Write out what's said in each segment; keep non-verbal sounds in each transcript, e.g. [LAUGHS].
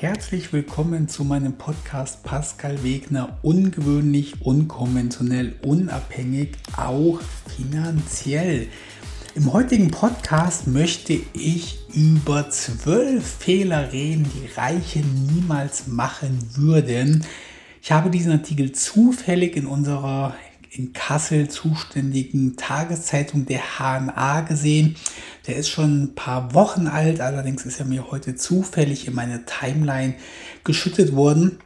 herzlich willkommen zu meinem Podcast Pascal Wegner. Ungewöhnlich, unkonventionell, unabhängig, auch finanziell. Im heutigen Podcast möchte ich über zwölf Fehler reden, die Reiche niemals machen würden. Ich habe diesen Artikel zufällig in unserer in Kassel zuständigen Tageszeitung der HNA gesehen. Der ist schon ein paar Wochen alt, allerdings ist er mir heute zufällig in meine Timeline geschüttet worden.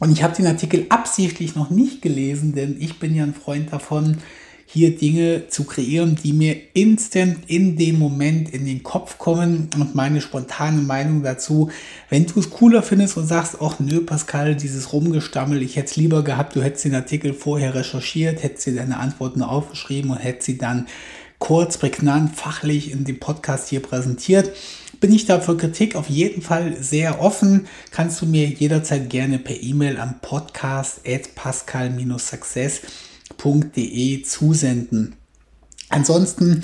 Und ich habe den Artikel absichtlich noch nicht gelesen, denn ich bin ja ein Freund davon, hier Dinge zu kreieren, die mir instant in dem Moment in den Kopf kommen und meine spontane Meinung dazu. Wenn du es cooler findest und sagst, ach nö, Pascal, dieses Rumgestammel, ich hätte es lieber gehabt, du hättest den Artikel vorher recherchiert, hättest dir deine Antworten aufgeschrieben und hättest sie dann kurz, prägnant, fachlich in dem Podcast hier präsentiert. Bin ich da für Kritik auf jeden Fall sehr offen. Kannst du mir jederzeit gerne per E-Mail am Podcast at pascal-success.de zusenden. Ansonsten,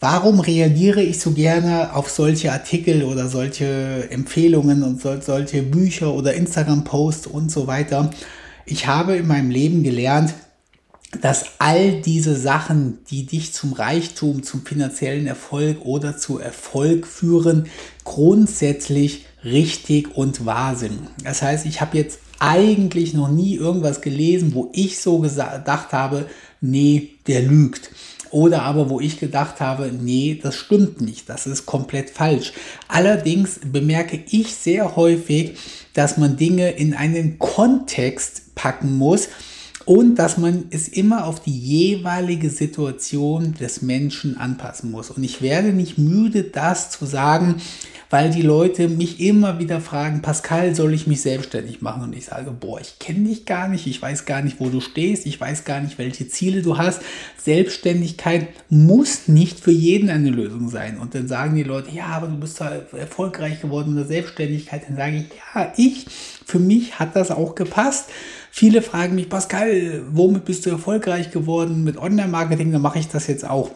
warum reagiere ich so gerne auf solche Artikel oder solche Empfehlungen und solche Bücher oder Instagram-Posts und so weiter? Ich habe in meinem Leben gelernt, dass all diese Sachen, die dich zum Reichtum, zum finanziellen Erfolg oder zu Erfolg führen, grundsätzlich richtig und wahr sind. Das heißt, ich habe jetzt eigentlich noch nie irgendwas gelesen, wo ich so gedacht habe, nee, der lügt. Oder aber wo ich gedacht habe, nee, das stimmt nicht, das ist komplett falsch. Allerdings bemerke ich sehr häufig, dass man Dinge in einen Kontext packen muss, und dass man es immer auf die jeweilige Situation des Menschen anpassen muss. Und ich werde nicht müde, das zu sagen, weil die Leute mich immer wieder fragen, Pascal, soll ich mich selbstständig machen? Und ich sage, boah, ich kenne dich gar nicht, ich weiß gar nicht, wo du stehst, ich weiß gar nicht, welche Ziele du hast. Selbstständigkeit muss nicht für jeden eine Lösung sein. Und dann sagen die Leute, ja, aber du bist erfolgreich geworden in der Selbstständigkeit. Dann sage ich, ja, ich, für mich hat das auch gepasst. Viele fragen mich, Pascal, womit bist du erfolgreich geworden mit Online-Marketing? Dann mache ich das jetzt auch.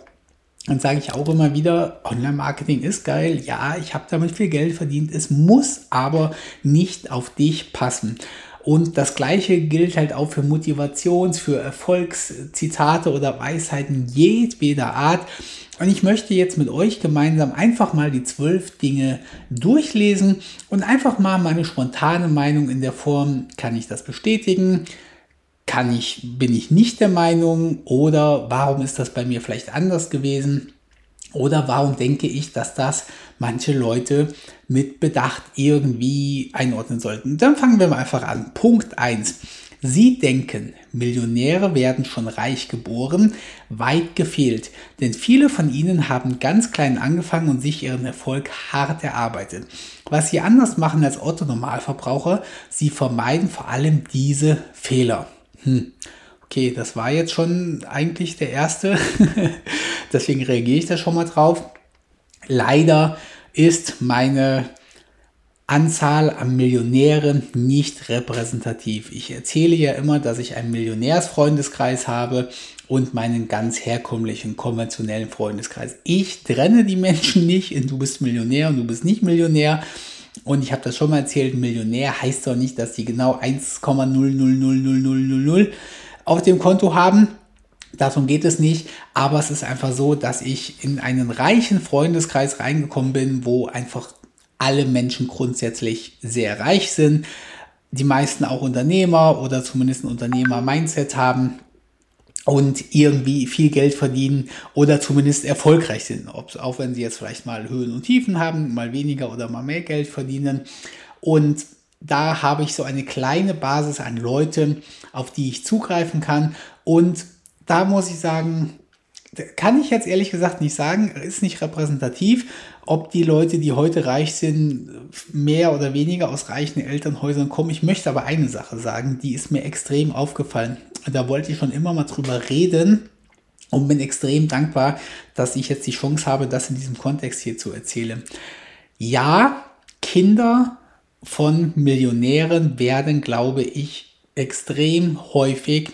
Dann sage ich auch immer wieder, Online-Marketing ist geil. Ja, ich habe damit viel Geld verdient. Es muss aber nicht auf dich passen. Und das gleiche gilt halt auch für Motivations-, für Erfolgszitate oder Weisheiten jedweder Art. Und ich möchte jetzt mit euch gemeinsam einfach mal die zwölf Dinge durchlesen und einfach mal meine spontane Meinung in der Form, kann ich das bestätigen? Kann ich, bin ich nicht der Meinung? Oder warum ist das bei mir vielleicht anders gewesen? Oder warum denke ich, dass das manche Leute mit Bedacht irgendwie einordnen sollten? Dann fangen wir mal einfach an. Punkt eins Sie denken, Millionäre werden schon reich geboren, weit gefehlt, denn viele von ihnen haben ganz klein angefangen und sich ihren Erfolg hart erarbeitet. Was sie anders machen als Otto Normalverbraucher, sie vermeiden vor allem diese Fehler. Hm. Okay, das war jetzt schon eigentlich der erste, [LAUGHS] deswegen reagiere ich da schon mal drauf. Leider ist meine Anzahl an Millionären nicht repräsentativ. Ich erzähle ja immer, dass ich einen Millionärsfreundeskreis habe und meinen ganz herkömmlichen, konventionellen Freundeskreis. Ich trenne die Menschen nicht in du bist Millionär und du bist nicht Millionär. Und ich habe das schon mal erzählt, Millionär heißt doch nicht, dass die genau 1,0000000 auf dem Konto haben. Darum geht es nicht, aber es ist einfach so, dass ich in einen reichen Freundeskreis reingekommen bin, wo einfach alle Menschen grundsätzlich sehr reich sind, die meisten auch Unternehmer oder zumindest ein Unternehmer-Mindset haben und irgendwie viel Geld verdienen oder zumindest erfolgreich sind, Ob, auch wenn sie jetzt vielleicht mal Höhen und Tiefen haben, mal weniger oder mal mehr Geld verdienen. Und da habe ich so eine kleine Basis an Leuten, auf die ich zugreifen kann. Und da muss ich sagen, kann ich jetzt ehrlich gesagt nicht sagen, ist nicht repräsentativ, ob die Leute, die heute reich sind, mehr oder weniger aus reichen Elternhäusern kommen. Ich möchte aber eine Sache sagen, die ist mir extrem aufgefallen. Da wollte ich schon immer mal drüber reden und bin extrem dankbar, dass ich jetzt die Chance habe, das in diesem Kontext hier zu erzählen. Ja, Kinder von Millionären werden, glaube ich, extrem häufig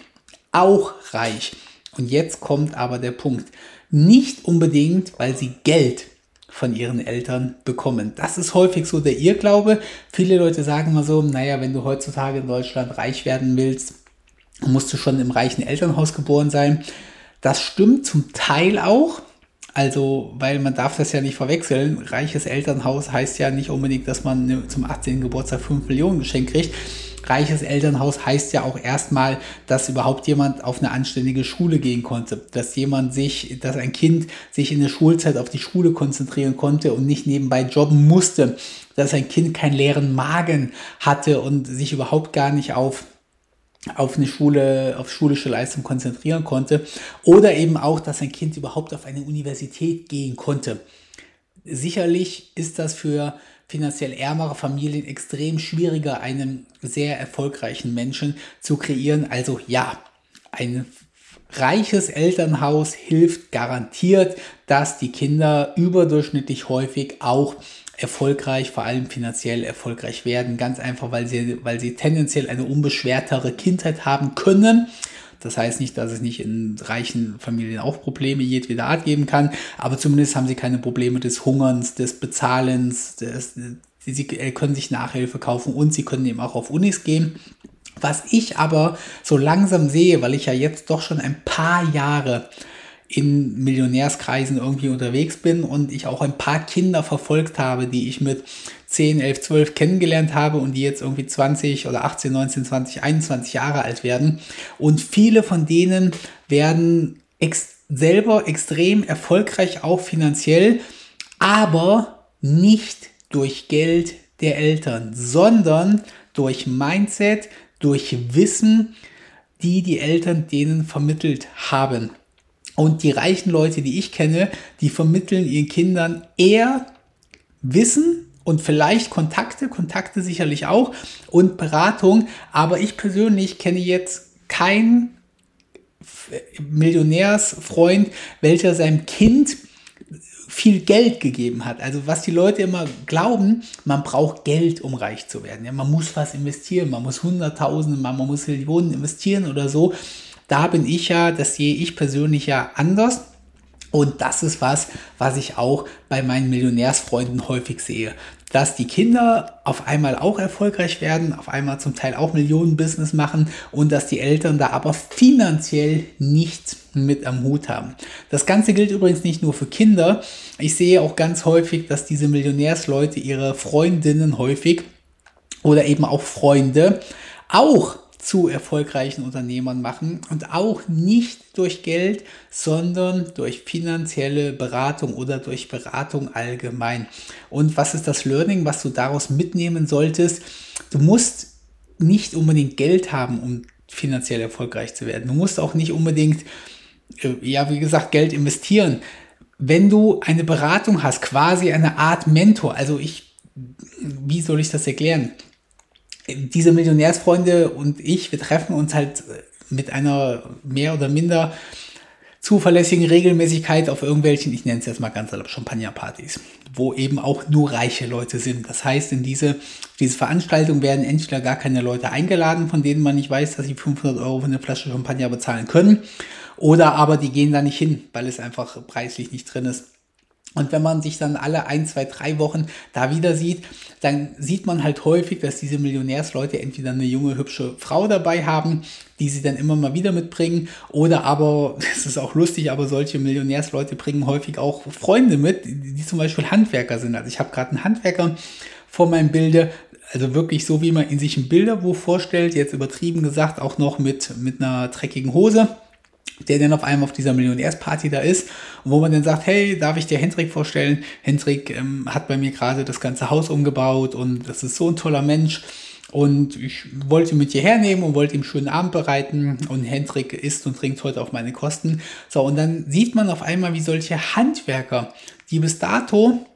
auch reich. Und jetzt kommt aber der Punkt. Nicht unbedingt, weil sie Geld von ihren Eltern bekommen. Das ist häufig so der Irrglaube. Viele Leute sagen immer so, naja, wenn du heutzutage in Deutschland reich werden willst, musst du schon im reichen Elternhaus geboren sein. Das stimmt zum Teil auch. Also, weil man darf das ja nicht verwechseln. Reiches Elternhaus heißt ja nicht unbedingt, dass man zum 18. Geburtstag 5 Millionen geschenkt kriegt. Reiches Elternhaus heißt ja auch erstmal, dass überhaupt jemand auf eine anständige Schule gehen konnte. Dass jemand sich, dass ein Kind sich in der Schulzeit auf die Schule konzentrieren konnte und nicht nebenbei jobben musste. Dass ein Kind keinen leeren Magen hatte und sich überhaupt gar nicht auf auf eine Schule, auf schulische Leistung konzentrieren konnte oder eben auch, dass ein Kind überhaupt auf eine Universität gehen konnte. Sicherlich ist das für finanziell ärmere Familien extrem schwieriger, einen sehr erfolgreichen Menschen zu kreieren. Also ja, ein reiches Elternhaus hilft garantiert, dass die Kinder überdurchschnittlich häufig auch erfolgreich, vor allem finanziell erfolgreich werden. Ganz einfach, weil sie, weil sie tendenziell eine unbeschwertere Kindheit haben können. Das heißt nicht, dass es nicht in reichen Familien auch Probleme jedweder Art geben kann, aber zumindest haben sie keine Probleme des Hungerns, des Bezahlens, des, sie können sich Nachhilfe kaufen und sie können eben auch auf Unis gehen. Was ich aber so langsam sehe, weil ich ja jetzt doch schon ein paar Jahre in Millionärskreisen irgendwie unterwegs bin und ich auch ein paar Kinder verfolgt habe, die ich mit 10, 11, 12 kennengelernt habe und die jetzt irgendwie 20 oder 18, 19, 20, 21 Jahre alt werden. Und viele von denen werden ex selber extrem erfolgreich, auch finanziell, aber nicht durch Geld der Eltern, sondern durch Mindset, durch Wissen, die die Eltern denen vermittelt haben. Und die reichen Leute, die ich kenne, die vermitteln ihren Kindern eher Wissen und vielleicht Kontakte, Kontakte sicherlich auch und Beratung. Aber ich persönlich kenne jetzt keinen Millionärsfreund, welcher seinem Kind viel Geld gegeben hat. Also was die Leute immer glauben, man braucht Geld, um reich zu werden. Ja, man muss was investieren, man muss Hunderttausende, man muss Millionen investieren oder so. Da bin ich ja, das sehe ich persönlich ja anders. Und das ist was, was ich auch bei meinen Millionärsfreunden häufig sehe. Dass die Kinder auf einmal auch erfolgreich werden, auf einmal zum Teil auch Millionen-Business machen und dass die Eltern da aber finanziell nichts mit am Hut haben. Das Ganze gilt übrigens nicht nur für Kinder. Ich sehe auch ganz häufig, dass diese Millionärsleute ihre Freundinnen häufig oder eben auch Freunde auch zu erfolgreichen Unternehmern machen und auch nicht durch Geld, sondern durch finanzielle Beratung oder durch Beratung allgemein. Und was ist das Learning, was du daraus mitnehmen solltest? Du musst nicht unbedingt Geld haben, um finanziell erfolgreich zu werden. Du musst auch nicht unbedingt, äh, ja, wie gesagt, Geld investieren. Wenn du eine Beratung hast, quasi eine Art Mentor, also ich, wie soll ich das erklären? Diese Millionärsfreunde und ich, wir treffen uns halt mit einer mehr oder minder zuverlässigen Regelmäßigkeit auf irgendwelchen, ich nenne es jetzt mal ganz salopp, Champagnerpartys, wo eben auch nur reiche Leute sind. Das heißt, in diese, diese Veranstaltung werden entweder gar keine Leute eingeladen, von denen man nicht weiß, dass sie 500 Euro für eine Flasche Champagner bezahlen können, oder aber die gehen da nicht hin, weil es einfach preislich nicht drin ist. Und wenn man sich dann alle ein, zwei, drei Wochen da wieder sieht, dann sieht man halt häufig, dass diese Millionärsleute entweder eine junge, hübsche Frau dabei haben, die sie dann immer mal wieder mitbringen, oder aber, [LAUGHS] das ist auch lustig, aber solche Millionärsleute bringen häufig auch Freunde mit, die, zum Beispiel Handwerker sind. Also ich habe gerade einen Handwerker vor meinem Bilde, also wirklich so, wie man in sich ein Bilderbuch vorstellt, jetzt übertrieben gesagt, auch noch mit, mit einer dreckigen Hose der dann auf einmal auf dieser Millionärsparty da ist und wo man dann sagt, hey, darf ich dir Hendrik vorstellen? Hendrik ähm, hat bei mir gerade das ganze Haus umgebaut und das ist so ein toller Mensch und ich wollte ihn mit hierher nehmen und wollte ihm schönen Abend bereiten und Hendrik isst und trinkt heute auf meine Kosten. So, und dann sieht man auf einmal, wie solche Handwerker, die bis dato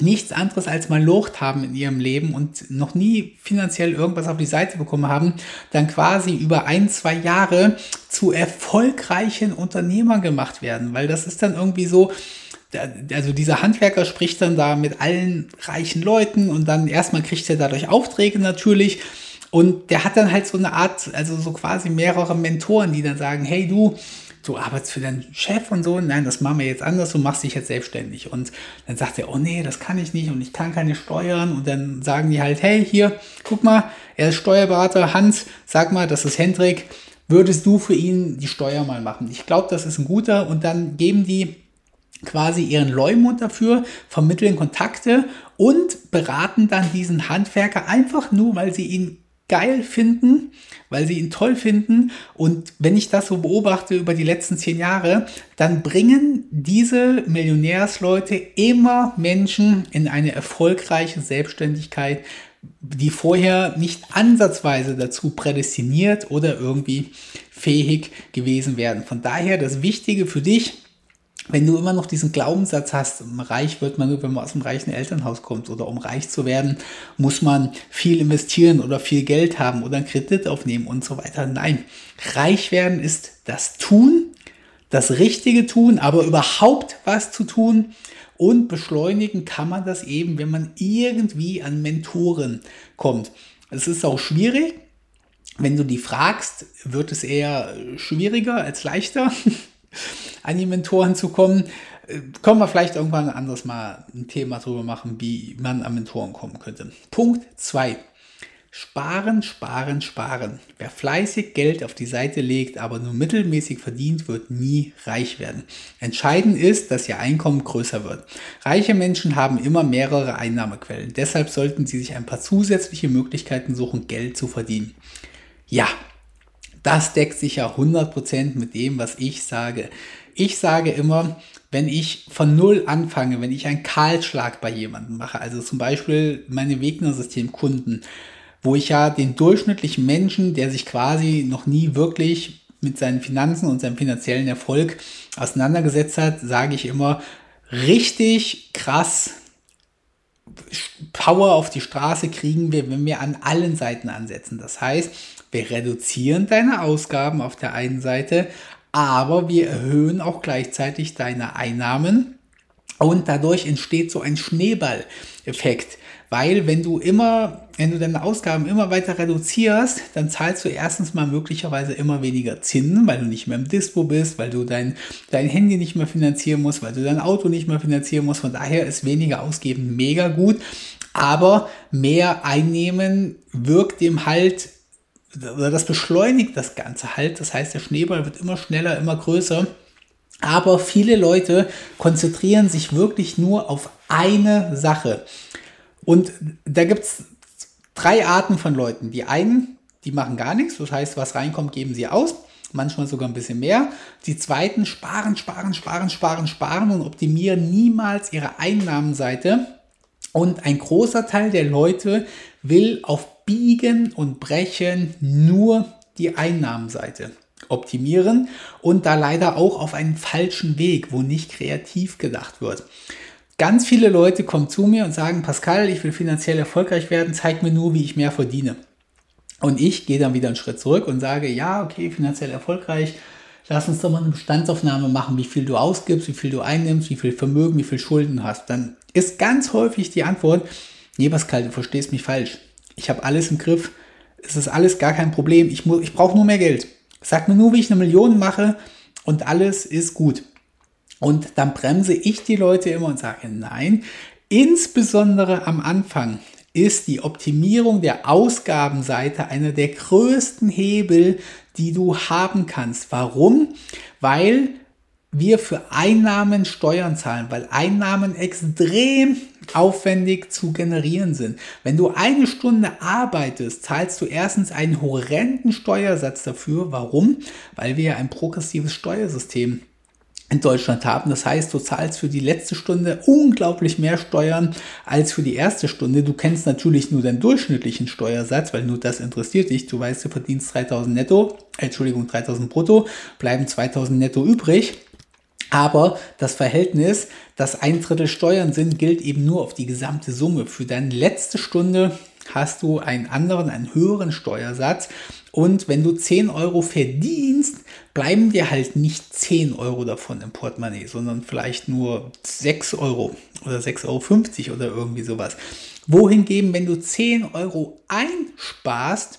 nichts anderes als mal Locht haben in ihrem Leben und noch nie finanziell irgendwas auf die Seite bekommen haben, dann quasi über ein, zwei Jahre zu erfolgreichen Unternehmern gemacht werden, weil das ist dann irgendwie so, also dieser Handwerker spricht dann da mit allen reichen Leuten und dann erstmal kriegt er dadurch Aufträge natürlich. Und der hat dann halt so eine Art, also so quasi mehrere Mentoren, die dann sagen, hey du, du arbeitest für deinen Chef und so, nein, das machen wir jetzt anders, du machst dich jetzt selbstständig. Und dann sagt er, oh nee, das kann ich nicht und ich kann keine Steuern. Und dann sagen die halt, hey, hier, guck mal, er ist Steuerberater, Hans, sag mal, das ist Hendrik, würdest du für ihn die Steuer mal machen? Ich glaube, das ist ein guter. Und dann geben die quasi ihren Leumund dafür, vermitteln Kontakte und beraten dann diesen Handwerker einfach nur, weil sie ihn geil finden, weil sie ihn toll finden. Und wenn ich das so beobachte über die letzten zehn Jahre, dann bringen diese Millionärsleute immer Menschen in eine erfolgreiche Selbstständigkeit, die vorher nicht ansatzweise dazu prädestiniert oder irgendwie fähig gewesen wären. Von daher das Wichtige für dich, wenn du immer noch diesen Glaubenssatz hast, reich wird man nur, wenn man aus einem reichen Elternhaus kommt oder um reich zu werden, muss man viel investieren oder viel Geld haben oder einen Kredit aufnehmen und so weiter. Nein, reich werden ist das Tun, das Richtige tun, aber überhaupt was zu tun und beschleunigen kann man das eben, wenn man irgendwie an Mentoren kommt. Es ist auch schwierig. Wenn du die fragst, wird es eher schwieriger als leichter. [LAUGHS] [LAUGHS] an die Mentoren zu kommen. Äh, können wir vielleicht irgendwann ein anderes Mal ein Thema darüber machen, wie man an Mentoren kommen könnte. Punkt 2. Sparen, sparen, sparen. Wer fleißig Geld auf die Seite legt, aber nur mittelmäßig verdient, wird nie reich werden. Entscheidend ist, dass ihr Einkommen größer wird. Reiche Menschen haben immer mehrere Einnahmequellen. Deshalb sollten sie sich ein paar zusätzliche Möglichkeiten suchen, Geld zu verdienen. Ja, das deckt sich ja 100% mit dem, was ich sage. Ich sage immer, wenn ich von Null anfange, wenn ich einen Kahlschlag bei jemandem mache, also zum Beispiel meine Wegner-System-Kunden, wo ich ja den durchschnittlichen Menschen, der sich quasi noch nie wirklich mit seinen Finanzen und seinem finanziellen Erfolg auseinandergesetzt hat, sage ich immer, richtig krass Power auf die Straße kriegen wir, wenn wir an allen Seiten ansetzen. Das heißt, wir reduzieren deine Ausgaben auf der einen Seite, aber wir erhöhen auch gleichzeitig deine Einnahmen und dadurch entsteht so ein Schneeballeffekt. Weil wenn du immer, wenn du deine Ausgaben immer weiter reduzierst, dann zahlst du erstens mal möglicherweise immer weniger Zinsen, weil du nicht mehr im Dispo bist, weil du dein, dein Handy nicht mehr finanzieren musst, weil du dein Auto nicht mehr finanzieren musst. Von daher ist weniger ausgeben mega gut. Aber mehr einnehmen wirkt dem halt das beschleunigt das Ganze halt. Das heißt, der Schneeball wird immer schneller, immer größer. Aber viele Leute konzentrieren sich wirklich nur auf eine Sache. Und da gibt es drei Arten von Leuten. Die einen, die machen gar nichts, das heißt, was reinkommt, geben sie aus. Manchmal sogar ein bisschen mehr. Die zweiten sparen, sparen, sparen, sparen, sparen und optimieren niemals ihre Einnahmenseite. Und ein großer Teil der Leute will auf Biegen und Brechen nur die Einnahmenseite optimieren und da leider auch auf einen falschen Weg, wo nicht kreativ gedacht wird. Ganz viele Leute kommen zu mir und sagen, Pascal, ich will finanziell erfolgreich werden, zeig mir nur, wie ich mehr verdiene. Und ich gehe dann wieder einen Schritt zurück und sage, ja, okay, finanziell erfolgreich, lass uns doch mal eine Bestandsaufnahme machen, wie viel du ausgibst, wie viel du einnimmst, wie viel Vermögen, wie viel Schulden hast. Dann ist ganz häufig die Antwort, nee, Pascal, du verstehst mich falsch ich habe alles im Griff, es ist alles gar kein Problem, ich, ich brauche nur mehr Geld. Sag mir nur, wie ich eine Million mache und alles ist gut. Und dann bremse ich die Leute immer und sage, nein, insbesondere am Anfang ist die Optimierung der Ausgabenseite einer der größten Hebel, die du haben kannst. Warum? Weil wir für Einnahmen Steuern zahlen, weil Einnahmen extrem aufwendig zu generieren sind. Wenn du eine Stunde arbeitest, zahlst du erstens einen horrenden Steuersatz dafür. Warum? Weil wir ein progressives Steuersystem in Deutschland haben. Das heißt, du zahlst für die letzte Stunde unglaublich mehr Steuern als für die erste Stunde. Du kennst natürlich nur den durchschnittlichen Steuersatz, weil nur das interessiert dich. Du weißt, du verdienst 3000 netto, Entschuldigung, 3000 brutto, bleiben 2000 netto übrig. Aber das Verhältnis, dass ein Drittel Steuern sind, gilt eben nur auf die gesamte Summe. Für deine letzte Stunde hast du einen anderen, einen höheren Steuersatz. Und wenn du 10 Euro verdienst, bleiben dir halt nicht 10 Euro davon im Portemonnaie, sondern vielleicht nur 6 Euro oder 6,50 Euro oder irgendwie sowas. Wohingegen, wenn du 10 Euro einsparst,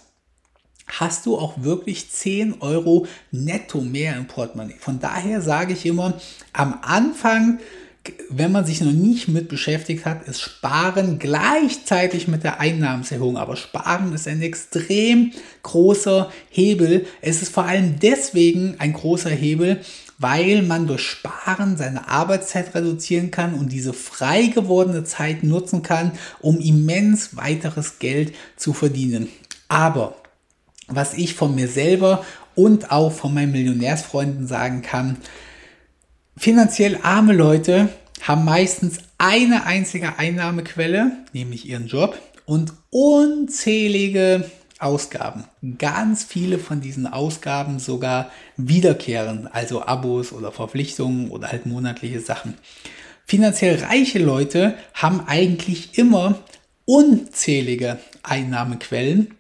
hast du auch wirklich 10 Euro netto mehr im Portemonnaie. Von daher sage ich immer, am Anfang wenn man sich noch nicht mit beschäftigt hat, ist Sparen gleichzeitig mit der Einnahmenserhöhung. Aber Sparen ist ein extrem großer Hebel. Es ist vor allem deswegen ein großer Hebel, weil man durch Sparen seine Arbeitszeit reduzieren kann und diese frei gewordene Zeit nutzen kann, um immens weiteres Geld zu verdienen. Aber was ich von mir selber und auch von meinen Millionärsfreunden sagen kann, finanziell arme Leute haben meistens eine einzige Einnahmequelle, nämlich ihren Job und unzählige Ausgaben. Ganz viele von diesen Ausgaben sogar wiederkehren, also Abos oder Verpflichtungen oder halt monatliche Sachen. Finanziell reiche Leute haben eigentlich immer unzählige Einnahmequellen.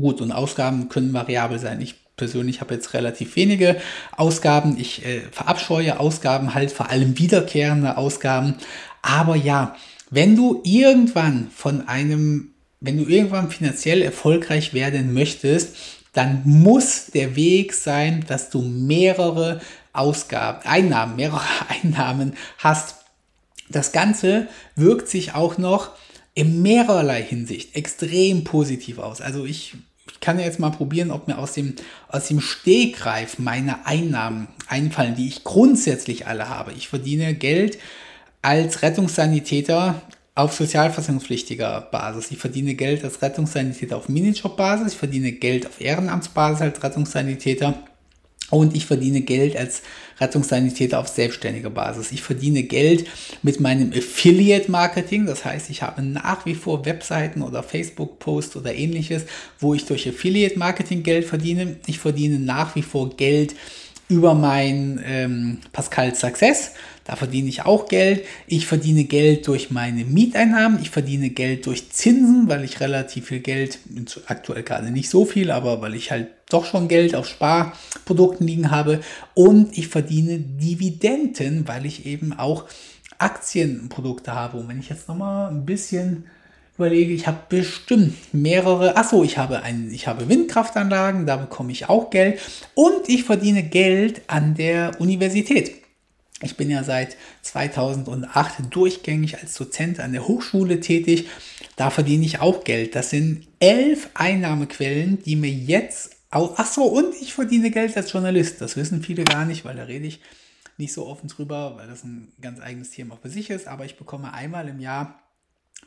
Gut, und Ausgaben können variabel sein. Ich persönlich habe jetzt relativ wenige Ausgaben. Ich äh, verabscheue Ausgaben halt, vor allem wiederkehrende Ausgaben. Aber ja, wenn du irgendwann von einem, wenn du irgendwann finanziell erfolgreich werden möchtest, dann muss der Weg sein, dass du mehrere Ausgaben, Einnahmen, mehrere [LAUGHS] Einnahmen hast. Das Ganze wirkt sich auch noch in mehrerlei Hinsicht extrem positiv aus. Also ich ich kann ja jetzt mal probieren, ob mir aus dem, aus dem Stegreif meine Einnahmen einfallen, die ich grundsätzlich alle habe. Ich verdiene Geld als Rettungssanitäter auf sozialversicherungspflichtiger Basis. Ich verdiene Geld als Rettungssanitäter auf Minijob-Basis. Ich verdiene Geld auf Ehrenamtsbasis als Rettungssanitäter. Und ich verdiene Geld als Rettungssanitäter auf selbstständiger Basis. Ich verdiene Geld mit meinem Affiliate Marketing. Das heißt, ich habe nach wie vor Webseiten oder Facebook-Posts oder ähnliches, wo ich durch Affiliate Marketing Geld verdiene. Ich verdiene nach wie vor Geld über mein ähm, Pascal Success. Da verdiene ich auch Geld. Ich verdiene Geld durch meine Mieteinnahmen. Ich verdiene Geld durch Zinsen, weil ich relativ viel Geld, aktuell gerade nicht so viel, aber weil ich halt doch schon Geld auf Sparprodukten liegen habe. Und ich verdiene Dividenden, weil ich eben auch Aktienprodukte habe. Und wenn ich jetzt nochmal ein bisschen überlege, ich habe bestimmt mehrere, achso, ich habe ein, ich habe Windkraftanlagen, da bekomme ich auch Geld und ich verdiene Geld an der Universität. Ich bin ja seit 2008 durchgängig als Dozent an der Hochschule tätig. Da verdiene ich auch Geld. Das sind elf Einnahmequellen, die mir jetzt auch, ach so, und ich verdiene Geld als Journalist. Das wissen viele gar nicht, weil da rede ich nicht so offen drüber, weil das ein ganz eigenes Thema für sich ist. Aber ich bekomme einmal im Jahr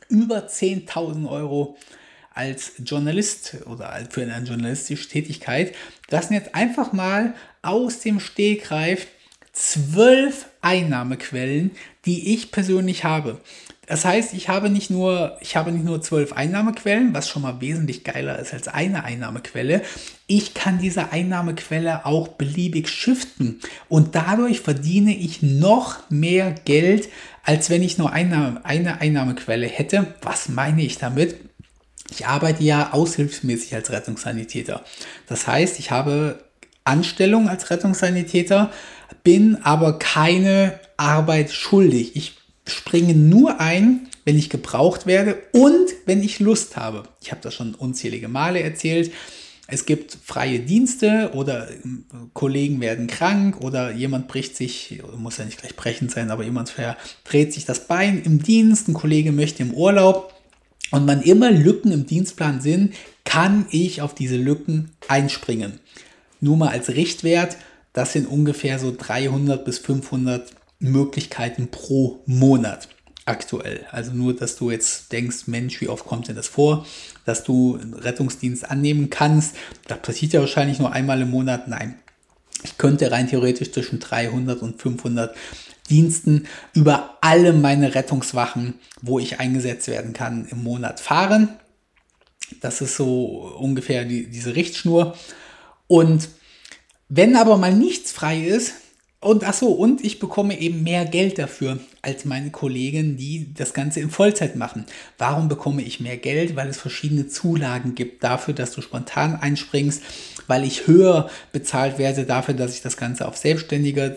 über 10.000 Euro als Journalist oder für eine journalistische Tätigkeit. Das sind jetzt einfach mal aus dem Stegreif zwölf Einnahmequellen, die ich persönlich habe. Das heißt, ich habe nicht nur, ich habe nicht nur zwölf Einnahmequellen, was schon mal wesentlich geiler ist als eine Einnahmequelle. Ich kann diese Einnahmequelle auch beliebig shiften und dadurch verdiene ich noch mehr Geld, als wenn ich nur eine, eine Einnahmequelle hätte. Was meine ich damit? Ich arbeite ja aushilfsmäßig als Rettungssanitäter. Das heißt, ich habe Anstellung als Rettungssanitäter, bin aber keine Arbeit schuldig. Ich springe nur ein, wenn ich gebraucht werde und wenn ich Lust habe. Ich habe das schon unzählige Male erzählt. Es gibt freie Dienste oder ähm, Kollegen werden krank oder jemand bricht sich, muss ja nicht gleich brechend sein, aber jemand verdreht sich das Bein im Dienst, ein Kollege möchte im Urlaub und man immer Lücken im Dienstplan sind, kann ich auf diese Lücken einspringen. Nur mal als Richtwert, das sind ungefähr so 300 bis 500 Möglichkeiten pro Monat aktuell. Also nur, dass du jetzt denkst, Mensch, wie oft kommt denn das vor, dass du einen Rettungsdienst annehmen kannst. Das passiert ja wahrscheinlich nur einmal im Monat. Nein, ich könnte rein theoretisch zwischen 300 und 500 Diensten über alle meine Rettungswachen, wo ich eingesetzt werden kann, im Monat fahren. Das ist so ungefähr die, diese Richtschnur. Und wenn aber mal nichts frei ist, und ach so, und ich bekomme eben mehr Geld dafür als meine Kollegen, die das Ganze in Vollzeit machen. Warum bekomme ich mehr Geld? Weil es verschiedene Zulagen gibt dafür, dass du spontan einspringst, weil ich höher bezahlt werde dafür, dass ich das Ganze auf selbstständiger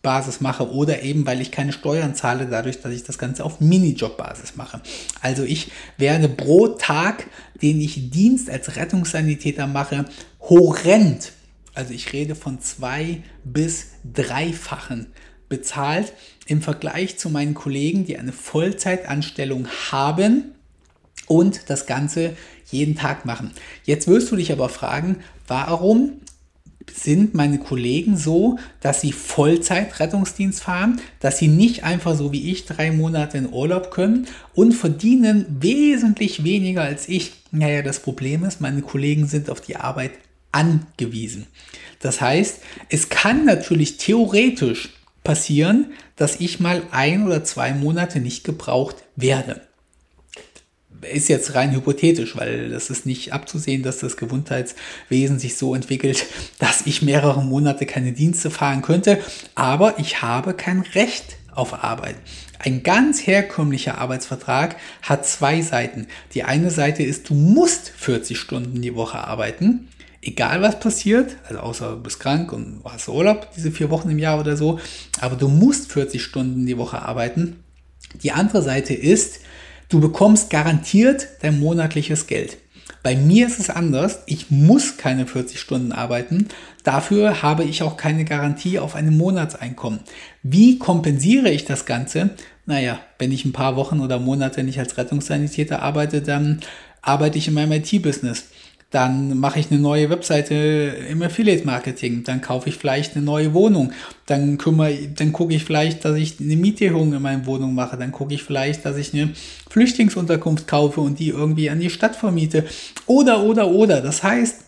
Basis mache oder eben weil ich keine Steuern zahle dadurch, dass ich das Ganze auf Minijob-Basis mache. Also ich werde pro Tag, den ich Dienst als Rettungssanitäter mache, horrend also ich rede von zwei bis dreifachen bezahlt im Vergleich zu meinen Kollegen, die eine Vollzeitanstellung haben und das Ganze jeden Tag machen. Jetzt wirst du dich aber fragen, warum sind meine Kollegen so, dass sie Vollzeit-Rettungsdienst fahren, dass sie nicht einfach so wie ich drei Monate in Urlaub können und verdienen wesentlich weniger als ich. Naja, das Problem ist, meine Kollegen sind auf die Arbeit angewiesen. Das heißt, es kann natürlich theoretisch passieren, dass ich mal ein oder zwei Monate nicht gebraucht werde. Ist jetzt rein hypothetisch, weil das ist nicht abzusehen, dass das Gesundheitswesen sich so entwickelt, [LAUGHS] dass ich mehrere Monate keine Dienste fahren könnte. Aber ich habe kein Recht auf Arbeit. Ein ganz herkömmlicher Arbeitsvertrag hat zwei Seiten. Die eine Seite ist, du musst 40 Stunden die Woche arbeiten egal was passiert, also außer du bist krank und hast Urlaub, diese vier Wochen im Jahr oder so, aber du musst 40 Stunden die Woche arbeiten. Die andere Seite ist, du bekommst garantiert dein monatliches Geld. Bei mir ist es anders. Ich muss keine 40 Stunden arbeiten. Dafür habe ich auch keine Garantie auf ein Monatseinkommen. Wie kompensiere ich das Ganze? Naja, wenn ich ein paar Wochen oder Monate nicht als Rettungssanitäter arbeite, dann arbeite ich in meinem IT-Business dann mache ich eine neue Webseite im Affiliate Marketing, dann kaufe ich vielleicht eine neue Wohnung, dann kümmere, dann gucke ich vielleicht, dass ich eine Mieterhöhung in meiner Wohnung mache, dann gucke ich vielleicht, dass ich eine Flüchtlingsunterkunft kaufe und die irgendwie an die Stadt vermiete. Oder oder oder. Das heißt,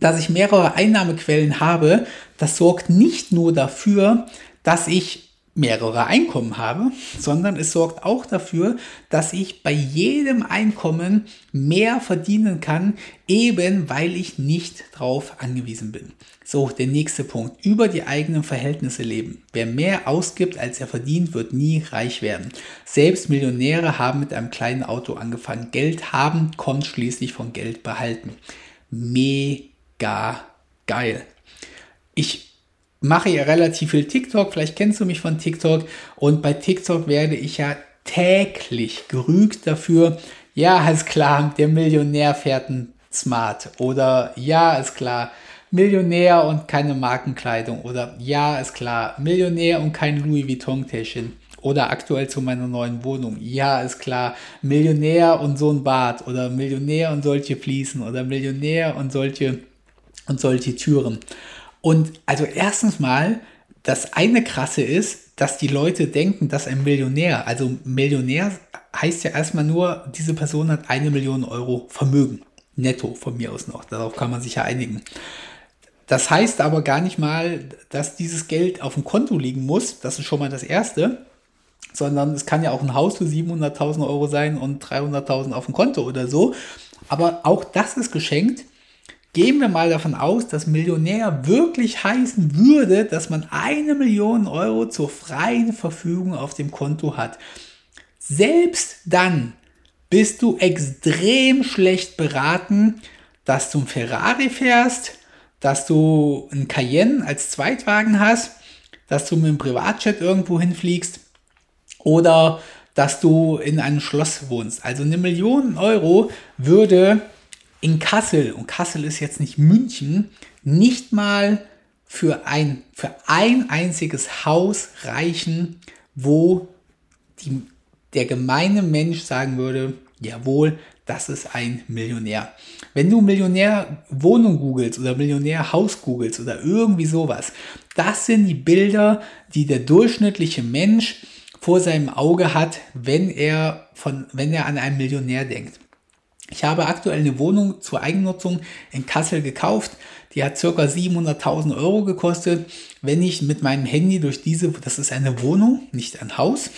dass ich mehrere Einnahmequellen habe, das sorgt nicht nur dafür, dass ich mehrere Einkommen habe, sondern es sorgt auch dafür, dass ich bei jedem Einkommen mehr verdienen kann, eben weil ich nicht drauf angewiesen bin. So, der nächste Punkt. Über die eigenen Verhältnisse leben. Wer mehr ausgibt, als er verdient, wird nie reich werden. Selbst Millionäre haben mit einem kleinen Auto angefangen. Geld haben kommt schließlich von Geld behalten. Mega geil. Ich mache ja relativ viel TikTok, vielleicht kennst du mich von TikTok. Und bei TikTok werde ich ja täglich gerügt dafür, ja, ist klar, der Millionär fährt ein Smart. Oder ja, ist klar, Millionär und keine Markenkleidung. Oder ja, ist klar, Millionär und kein Louis Vuitton-Täschchen. Oder aktuell zu meiner neuen Wohnung. Ja, ist klar, Millionär und so ein Bad oder Millionär und solche Fliesen. Oder Millionär und solche und solche Türen. Und also erstens mal, das eine krasse ist, dass die Leute denken, dass ein Millionär, also Millionär heißt ja erstmal nur, diese Person hat eine Million Euro Vermögen. Netto von mir aus noch. Darauf kann man sich ja einigen. Das heißt aber gar nicht mal, dass dieses Geld auf dem Konto liegen muss. Das ist schon mal das Erste. Sondern es kann ja auch ein Haus für 700.000 Euro sein und 300.000 auf dem Konto oder so. Aber auch das ist geschenkt. Gehen wir mal davon aus, dass Millionär wirklich heißen würde, dass man eine Million Euro zur freien Verfügung auf dem Konto hat. Selbst dann bist du extrem schlecht beraten, dass du ein Ferrari fährst, dass du ein Cayenne als Zweitwagen hast, dass du mit einem Privatjet irgendwo hinfliegst oder dass du in einem Schloss wohnst. Also eine Million Euro würde in Kassel, und Kassel ist jetzt nicht München, nicht mal für ein, für ein einziges Haus reichen, wo die, der gemeine Mensch sagen würde, jawohl, das ist ein Millionär. Wenn du Millionär Wohnung googelst oder Millionär Haus googelst oder irgendwie sowas, das sind die Bilder, die der durchschnittliche Mensch vor seinem Auge hat, wenn er von, wenn er an einen Millionär denkt. Ich habe aktuell eine Wohnung zur Eigennutzung in Kassel gekauft. Die hat circa 700.000 Euro gekostet. Wenn ich mit meinem Handy durch diese, das ist eine Wohnung, nicht ein Haus.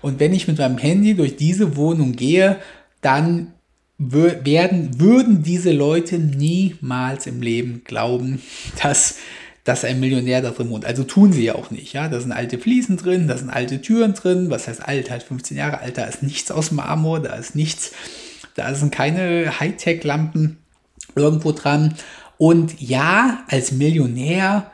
Und wenn ich mit meinem Handy durch diese Wohnung gehe, dann werden, würden diese Leute niemals im Leben glauben, [LAUGHS] dass dass ein Millionär da drin wohnt. Also tun sie ja auch nicht. Ja, da sind alte Fliesen drin, da sind alte Türen drin. Was heißt alt? Halt 15 Jahre alt. Da ist nichts aus Marmor, da ist nichts, da sind keine Hightech-Lampen irgendwo dran. Und ja, als Millionär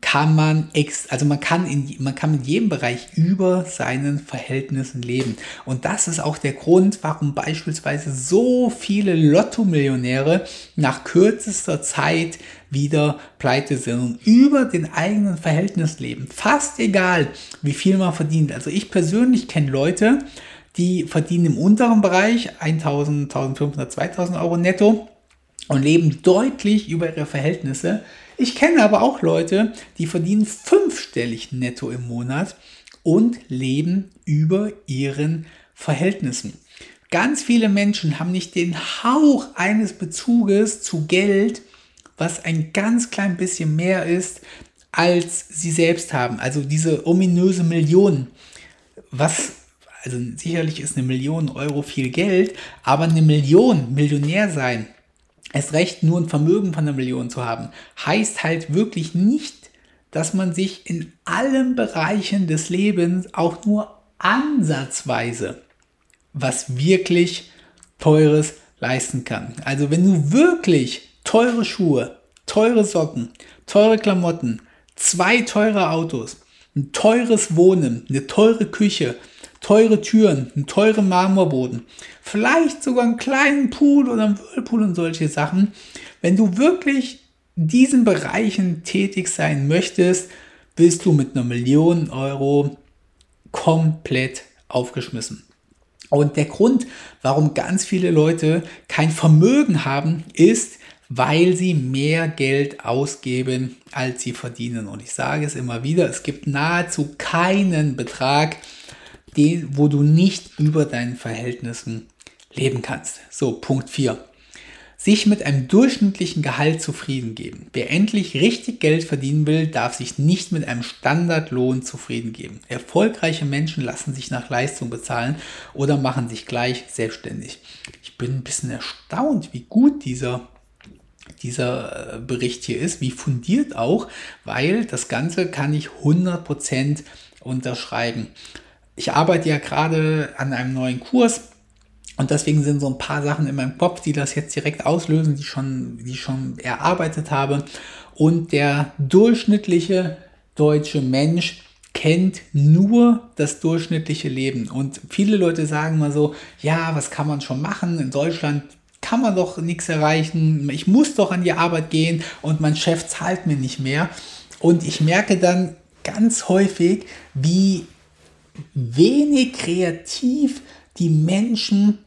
kann man ex, also man kann in, man kann mit jedem Bereich über seinen Verhältnissen leben. Und das ist auch der Grund, warum beispielsweise so viele Lotto-Millionäre nach kürzester Zeit wieder pleite sind und über den eigenen Verhältnis leben. Fast egal, wie viel man verdient. Also ich persönlich kenne Leute, die verdienen im unteren Bereich 1000, 1500, 2000 Euro netto und leben deutlich über ihre Verhältnisse. Ich kenne aber auch Leute, die verdienen fünfstellig netto im Monat und leben über ihren Verhältnissen. Ganz viele Menschen haben nicht den Hauch eines Bezuges zu Geld, was ein ganz klein bisschen mehr ist, als sie selbst haben. Also diese ominöse Million, was also sicherlich ist eine Million Euro viel Geld, aber eine Million Millionär sein es recht nur ein Vermögen von einer Million zu haben, heißt halt wirklich nicht, dass man sich in allen Bereichen des Lebens auch nur ansatzweise was wirklich Teures leisten kann. Also wenn du wirklich teure Schuhe, teure Socken, teure Klamotten, zwei teure Autos, ein teures Wohnen, eine teure Küche, teure Türen, einen teuren Marmorboden, vielleicht sogar einen kleinen Pool oder einen Whirlpool und solche Sachen. Wenn du wirklich in diesen Bereichen tätig sein möchtest, bist du mit einer Million Euro komplett aufgeschmissen. Und der Grund, warum ganz viele Leute kein Vermögen haben, ist, weil sie mehr Geld ausgeben, als sie verdienen. Und ich sage es immer wieder, es gibt nahezu keinen Betrag, den, wo du nicht über deinen Verhältnissen leben kannst. So, Punkt 4. Sich mit einem durchschnittlichen Gehalt zufrieden geben. Wer endlich richtig Geld verdienen will, darf sich nicht mit einem Standardlohn zufrieden geben. Erfolgreiche Menschen lassen sich nach Leistung bezahlen oder machen sich gleich selbstständig. Ich bin ein bisschen erstaunt, wie gut dieser dieser äh, Bericht hier ist, wie fundiert auch, weil das Ganze kann ich 100% unterschreiben ich arbeite ja gerade an einem neuen Kurs und deswegen sind so ein paar Sachen in meinem Kopf, die das jetzt direkt auslösen, die schon, die schon erarbeitet habe. Und der durchschnittliche deutsche Mensch kennt nur das durchschnittliche Leben. Und viele Leute sagen mal so, ja, was kann man schon machen? In Deutschland kann man doch nichts erreichen. Ich muss doch an die Arbeit gehen und mein Chef zahlt mir nicht mehr. Und ich merke dann ganz häufig, wie wenig kreativ die Menschen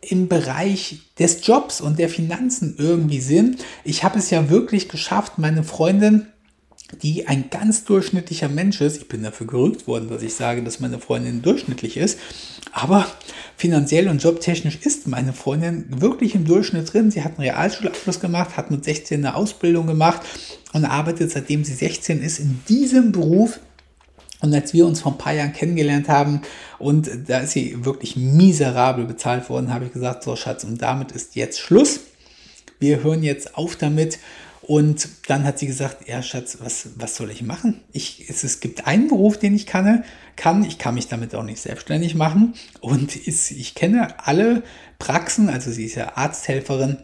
im Bereich des Jobs und der Finanzen irgendwie sind. Ich habe es ja wirklich geschafft, meine Freundin, die ein ganz durchschnittlicher Mensch ist, ich bin dafür gerügt worden, dass ich sage, dass meine Freundin durchschnittlich ist, aber finanziell und jobtechnisch ist meine Freundin wirklich im Durchschnitt drin. Sie hat einen Realschulabschluss gemacht, hat mit 16 eine Ausbildung gemacht und arbeitet seitdem sie 16 ist in diesem Beruf und als wir uns vor ein paar Jahren kennengelernt haben und da ist sie wirklich miserabel bezahlt worden, habe ich gesagt, so Schatz, und damit ist jetzt Schluss. Wir hören jetzt auf damit. Und dann hat sie gesagt, ja Schatz, was, was soll ich machen? Ich, es, es gibt einen Beruf, den ich kann, kann. Ich kann mich damit auch nicht selbstständig machen. Und ist, ich kenne alle Praxen, also sie ist ja Arzthelferin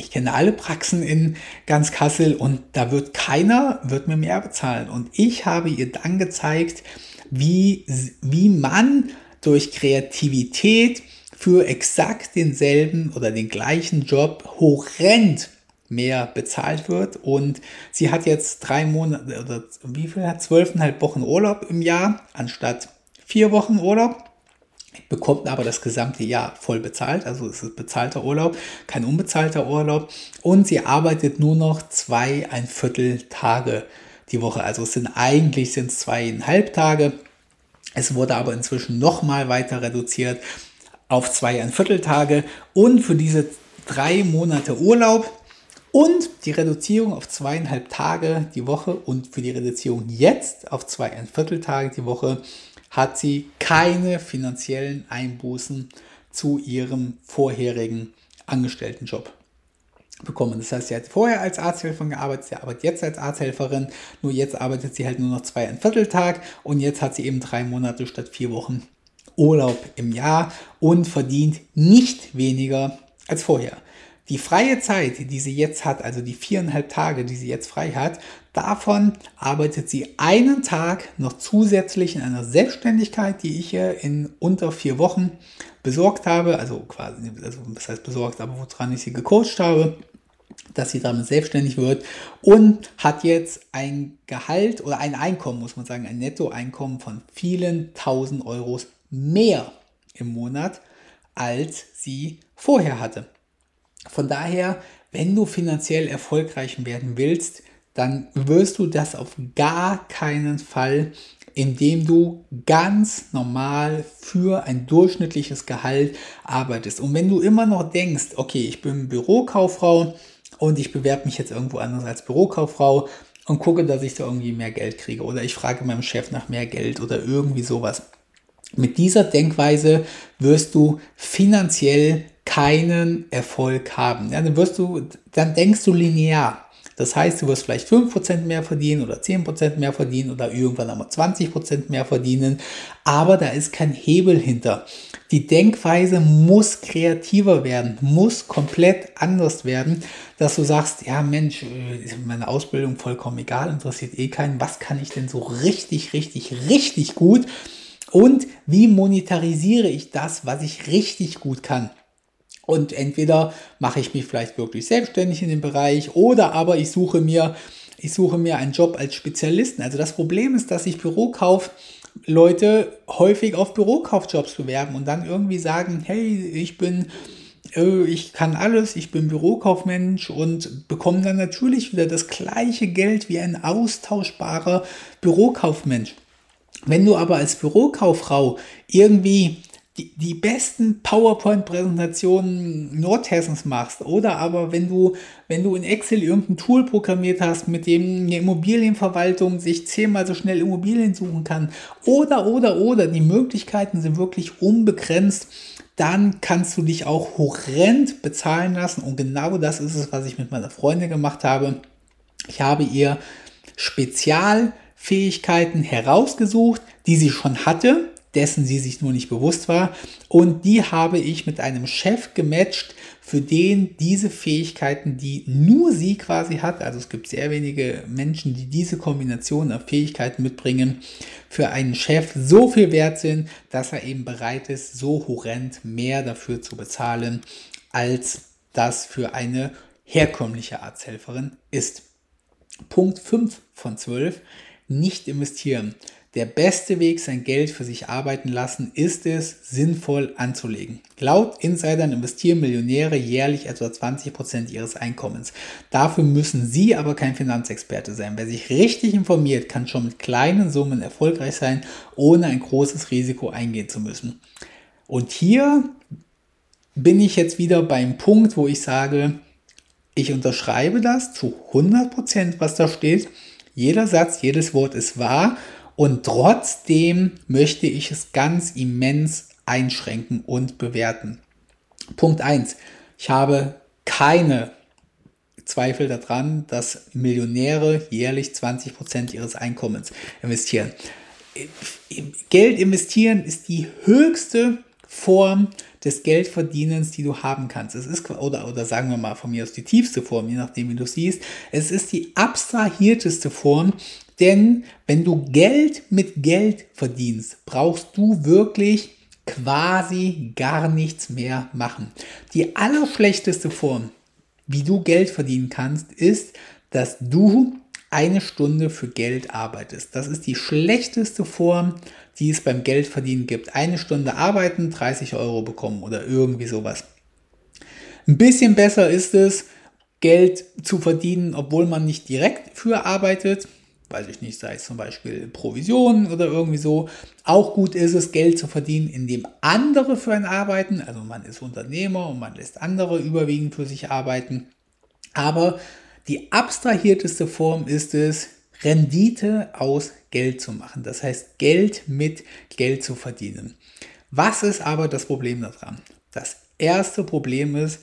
ich kenne alle Praxen in ganz Kassel und da wird keiner, wird mir mehr bezahlen. Und ich habe ihr dann gezeigt, wie, wie man durch Kreativität für exakt denselben oder den gleichen Job horrend mehr bezahlt wird. Und sie hat jetzt drei Monate oder wie viel hat zwölfeinhalb Wochen Urlaub im Jahr anstatt vier Wochen Urlaub bekommt aber das gesamte Jahr voll bezahlt. Also es ist bezahlter Urlaub, kein unbezahlter Urlaub. Und sie arbeitet nur noch zwei, ein Viertel Tage die Woche. Also es sind eigentlich sind es zweieinhalb Tage. Es wurde aber inzwischen nochmal weiter reduziert auf zwei, ein Viertel Tage. Und für diese drei Monate Urlaub und die Reduzierung auf zweieinhalb Tage die Woche und für die Reduzierung jetzt auf zwei, ein Viertel Tage die Woche hat sie keine finanziellen Einbußen zu ihrem vorherigen Angestelltenjob. bekommen. Das heißt, sie hat vorher als Arzthelferin gearbeitet, sie arbeitet jetzt als Arzthelferin, nur jetzt arbeitet sie halt nur noch zwei ein Vierteltag und jetzt hat sie eben drei Monate statt vier Wochen Urlaub im Jahr und verdient nicht weniger als vorher. Die freie Zeit, die sie jetzt hat, also die viereinhalb Tage, die sie jetzt frei hat, davon arbeitet sie einen Tag noch zusätzlich in einer Selbstständigkeit, die ich ihr in unter vier Wochen besorgt habe, also quasi, also das heißt besorgt, aber woran ich sie gecoacht habe, dass sie damit selbstständig wird und hat jetzt ein Gehalt oder ein Einkommen, muss man sagen, ein Nettoeinkommen von vielen tausend Euros mehr im Monat, als sie vorher hatte. Von daher, wenn du finanziell erfolgreich werden willst, dann wirst du das auf gar keinen Fall, indem du ganz normal für ein durchschnittliches Gehalt arbeitest. Und wenn du immer noch denkst, okay, ich bin Bürokauffrau und ich bewerbe mich jetzt irgendwo anders als Bürokauffrau und gucke, dass ich da irgendwie mehr Geld kriege oder ich frage meinem Chef nach mehr Geld oder irgendwie sowas. Mit dieser Denkweise wirst du finanziell keinen Erfolg haben. Ja, dann wirst du, dann denkst du linear. Das heißt, du wirst vielleicht 5% mehr verdienen oder 10% mehr verdienen oder irgendwann einmal 20% mehr verdienen, aber da ist kein Hebel hinter. Die Denkweise muss kreativer werden, muss komplett anders werden, dass du sagst, ja Mensch, äh, ist meine Ausbildung vollkommen egal, interessiert eh keinen, was kann ich denn so richtig, richtig, richtig gut und wie monetarisiere ich das, was ich richtig gut kann. Und entweder mache ich mich vielleicht wirklich selbstständig in dem Bereich oder aber ich suche mir, ich suche mir einen Job als Spezialisten. Also das Problem ist, dass sich Bürokauf Leute häufig auf Bürokaufjobs bewerben und dann irgendwie sagen, hey, ich bin äh, ich kann alles, ich bin Bürokaufmensch und bekomme dann natürlich wieder das gleiche Geld wie ein austauschbarer Bürokaufmensch. Wenn du aber als Bürokauffrau irgendwie die, die besten PowerPoint-Präsentationen Nordhessens machst oder? Aber wenn du, wenn du in Excel irgendein Tool programmiert hast, mit dem eine Immobilienverwaltung sich zehnmal so schnell Immobilien suchen kann oder, oder, oder, die Möglichkeiten sind wirklich unbegrenzt, dann kannst du dich auch horrend bezahlen lassen. Und genau das ist es, was ich mit meiner Freundin gemacht habe. Ich habe ihr Spezialfähigkeiten herausgesucht, die sie schon hatte, dessen sie sich nur nicht bewusst war. Und die habe ich mit einem Chef gematcht, für den diese Fähigkeiten, die nur sie quasi hat, also es gibt sehr wenige Menschen, die diese Kombination an Fähigkeiten mitbringen, für einen Chef so viel wert sind, dass er eben bereit ist, so horrend mehr dafür zu bezahlen, als das für eine herkömmliche Arzthelferin ist. Punkt 5 von 12. Nicht investieren. Der beste Weg, sein Geld für sich arbeiten lassen, ist es, sinnvoll anzulegen. Laut Insidern investieren Millionäre jährlich etwa 20 Prozent ihres Einkommens. Dafür müssen Sie aber kein Finanzexperte sein. Wer sich richtig informiert, kann schon mit kleinen Summen erfolgreich sein, ohne ein großes Risiko eingehen zu müssen. Und hier bin ich jetzt wieder beim Punkt, wo ich sage, ich unterschreibe das zu 100%, Prozent, was da steht. Jeder Satz, jedes Wort ist wahr und trotzdem möchte ich es ganz immens einschränken und bewerten. Punkt 1. Ich habe keine Zweifel daran, dass Millionäre jährlich 20 Prozent ihres Einkommens investieren. Geld investieren ist die höchste Form des Geldverdienens, die du haben kannst. Es ist, oder, oder sagen wir mal von mir aus die tiefste Form, je nachdem, wie du siehst. Es ist die abstrahierteste Form, denn wenn du Geld mit Geld verdienst, brauchst du wirklich quasi gar nichts mehr machen. Die allerschlechteste Form, wie du Geld verdienen kannst, ist, dass du eine Stunde für Geld arbeitest. Das ist die schlechteste Form, die es beim Geldverdienen gibt. Eine Stunde arbeiten, 30 Euro bekommen oder irgendwie sowas. Ein bisschen besser ist es, Geld zu verdienen, obwohl man nicht direkt für arbeitet weiß ich nicht, sei es zum Beispiel Provisionen oder irgendwie so. Auch gut ist es, Geld zu verdienen, indem andere für einen arbeiten. Also man ist Unternehmer und man lässt andere überwiegend für sich arbeiten. Aber die abstrahierteste Form ist es, Rendite aus Geld zu machen. Das heißt, Geld mit Geld zu verdienen. Was ist aber das Problem daran? Das erste Problem ist,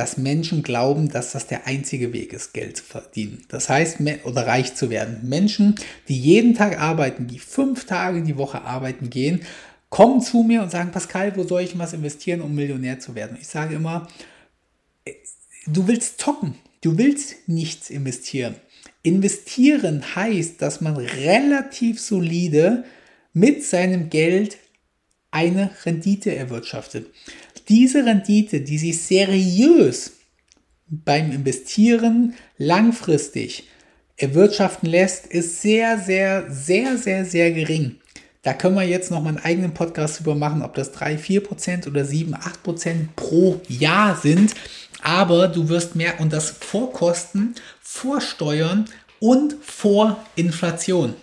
dass Menschen glauben, dass das der einzige Weg ist, Geld zu verdienen. Das heißt, oder reich zu werden. Menschen, die jeden Tag arbeiten, die fünf Tage die Woche arbeiten gehen, kommen zu mir und sagen, Pascal, wo soll ich was investieren, um Millionär zu werden? Ich sage immer, äh, du willst zocken, du willst nichts investieren. Investieren heißt, dass man relativ solide mit seinem Geld eine Rendite erwirtschaftet. Diese Rendite, die sich seriös beim Investieren langfristig erwirtschaften lässt, ist sehr, sehr, sehr, sehr, sehr gering. Da können wir jetzt noch mal einen eigenen Podcast über machen, ob das 3, 4 Prozent oder 7, 8 Prozent pro Jahr sind. Aber du wirst mehr und das vor Kosten, vor Steuern und vor Inflation.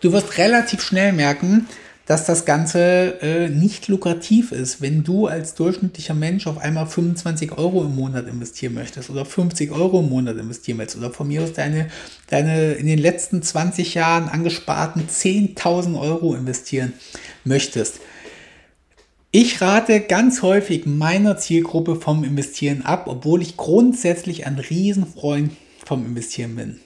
Du wirst relativ schnell merken, dass das Ganze äh, nicht lukrativ ist, wenn du als durchschnittlicher Mensch auf einmal 25 Euro im Monat investieren möchtest oder 50 Euro im Monat investieren möchtest oder von mir aus deine, deine in den letzten 20 Jahren angesparten 10.000 Euro investieren möchtest. Ich rate ganz häufig meiner Zielgruppe vom Investieren ab, obwohl ich grundsätzlich ein Riesenfreund vom Investieren bin.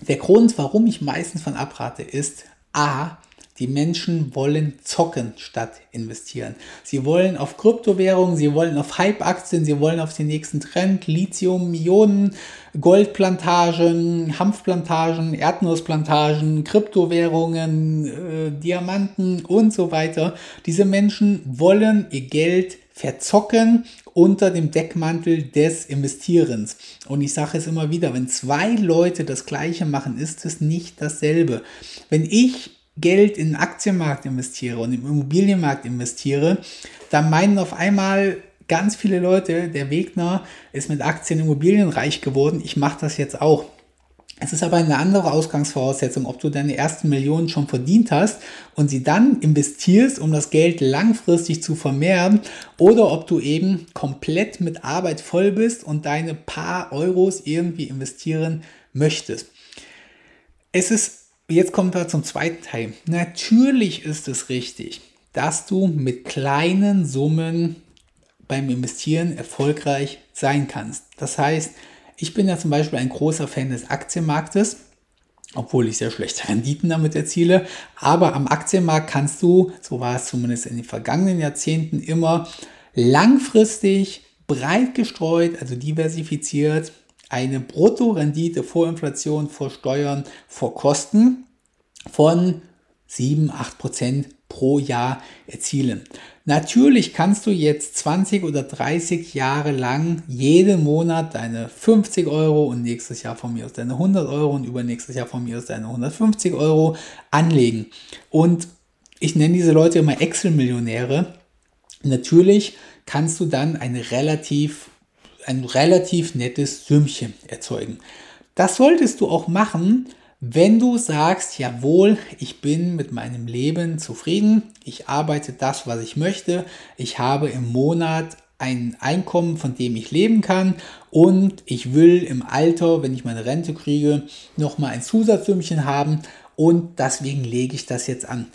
Der Grund, warum ich meistens von abrate, ist A, die Menschen wollen zocken statt investieren. Sie wollen auf Kryptowährungen, sie wollen auf Hype-Aktien, sie wollen auf den nächsten Trend, Lithium, Ionen, Goldplantagen, Hanfplantagen, Erdnussplantagen, Kryptowährungen, äh, Diamanten und so weiter. Diese Menschen wollen ihr Geld verzocken unter dem Deckmantel des Investierens. Und ich sage es immer wieder, wenn zwei Leute das gleiche machen, ist es nicht dasselbe. Wenn ich Geld in den Aktienmarkt investiere und im Immobilienmarkt investiere, dann meinen auf einmal ganz viele Leute, der Wegner ist mit Aktien und Immobilien reich geworden, ich mache das jetzt auch. Es ist aber eine andere Ausgangsvoraussetzung, ob du deine ersten Millionen schon verdient hast und sie dann investierst, um das Geld langfristig zu vermehren, oder ob du eben komplett mit Arbeit voll bist und deine paar Euros irgendwie investieren möchtest. Es ist Jetzt kommen wir zum zweiten Teil. Natürlich ist es richtig, dass du mit kleinen Summen beim Investieren erfolgreich sein kannst. Das heißt, ich bin ja zum Beispiel ein großer Fan des Aktienmarktes, obwohl ich sehr schlechte Renditen damit erziele. Aber am Aktienmarkt kannst du, so war es zumindest in den vergangenen Jahrzehnten, immer langfristig breit gestreut, also diversifiziert, eine Bruttorendite vor Inflation, vor Steuern, vor Kosten von 7, 8 Prozent pro Jahr erzielen. Natürlich kannst du jetzt 20 oder 30 Jahre lang jeden Monat deine 50 Euro und nächstes Jahr von mir aus deine 100 Euro und übernächstes Jahr von mir aus deine 150 Euro anlegen. Und ich nenne diese Leute immer Excel-Millionäre. Natürlich kannst du dann eine relativ ein relativ nettes Sümmchen erzeugen. Das solltest du auch machen, wenn du sagst, jawohl, ich bin mit meinem Leben zufrieden, ich arbeite das, was ich möchte, ich habe im Monat ein Einkommen, von dem ich leben kann und ich will im Alter, wenn ich meine Rente kriege, nochmal ein Zusatzsümmchen haben und deswegen lege ich das jetzt an.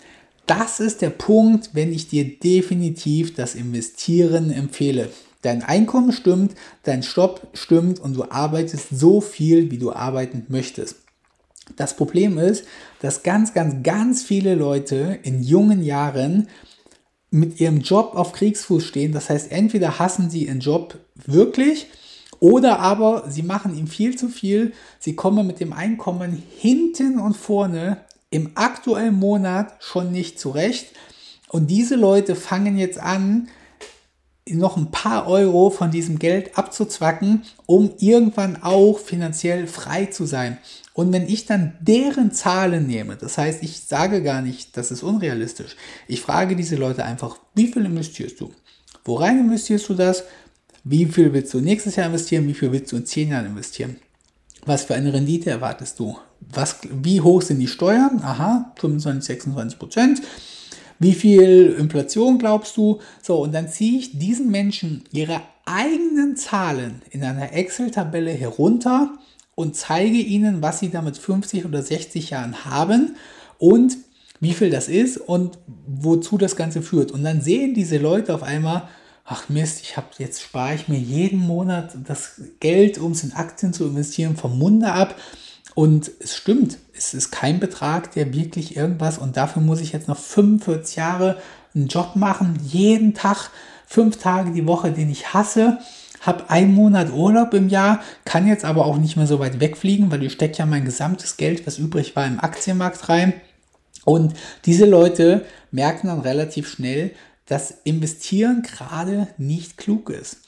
Das ist der Punkt, wenn ich dir definitiv das Investieren empfehle. Dein Einkommen stimmt, dein Stopp stimmt und du arbeitest so viel, wie du arbeiten möchtest. Das Problem ist, dass ganz, ganz, ganz viele Leute in jungen Jahren mit ihrem Job auf Kriegsfuß stehen. Das heißt, entweder hassen sie ihren Job wirklich oder aber sie machen ihm viel zu viel. Sie kommen mit dem Einkommen hinten und vorne im aktuellen Monat schon nicht zurecht. Und diese Leute fangen jetzt an, noch ein paar Euro von diesem Geld abzuzwacken, um irgendwann auch finanziell frei zu sein. Und wenn ich dann deren Zahlen nehme, das heißt, ich sage gar nicht, das ist unrealistisch. Ich frage diese Leute einfach, wie viel investierst du? Worein investierst du das? Wie viel willst du nächstes Jahr investieren? Wie viel willst du in zehn Jahren investieren? Was für eine Rendite erwartest du? Was, wie hoch sind die Steuern? Aha, 25, 26 Prozent. Wie viel Inflation glaubst du? So, und dann ziehe ich diesen Menschen ihre eigenen Zahlen in einer Excel-Tabelle herunter und zeige ihnen, was sie damit 50 oder 60 Jahren haben und wie viel das ist und wozu das Ganze führt. Und dann sehen diese Leute auf einmal, ach Mist, ich habe jetzt spare ich mir jeden Monat das Geld, um es in Aktien zu investieren, vom Munde ab. Und es stimmt, es ist kein Betrag, der wirklich irgendwas und dafür muss ich jetzt noch 45 Jahre einen Job machen, jeden Tag, fünf Tage die Woche, den ich hasse, habe einen Monat Urlaub im Jahr, kann jetzt aber auch nicht mehr so weit wegfliegen, weil ich stecke ja mein gesamtes Geld, was übrig war, im Aktienmarkt rein. Und diese Leute merken dann relativ schnell, dass Investieren gerade nicht klug ist.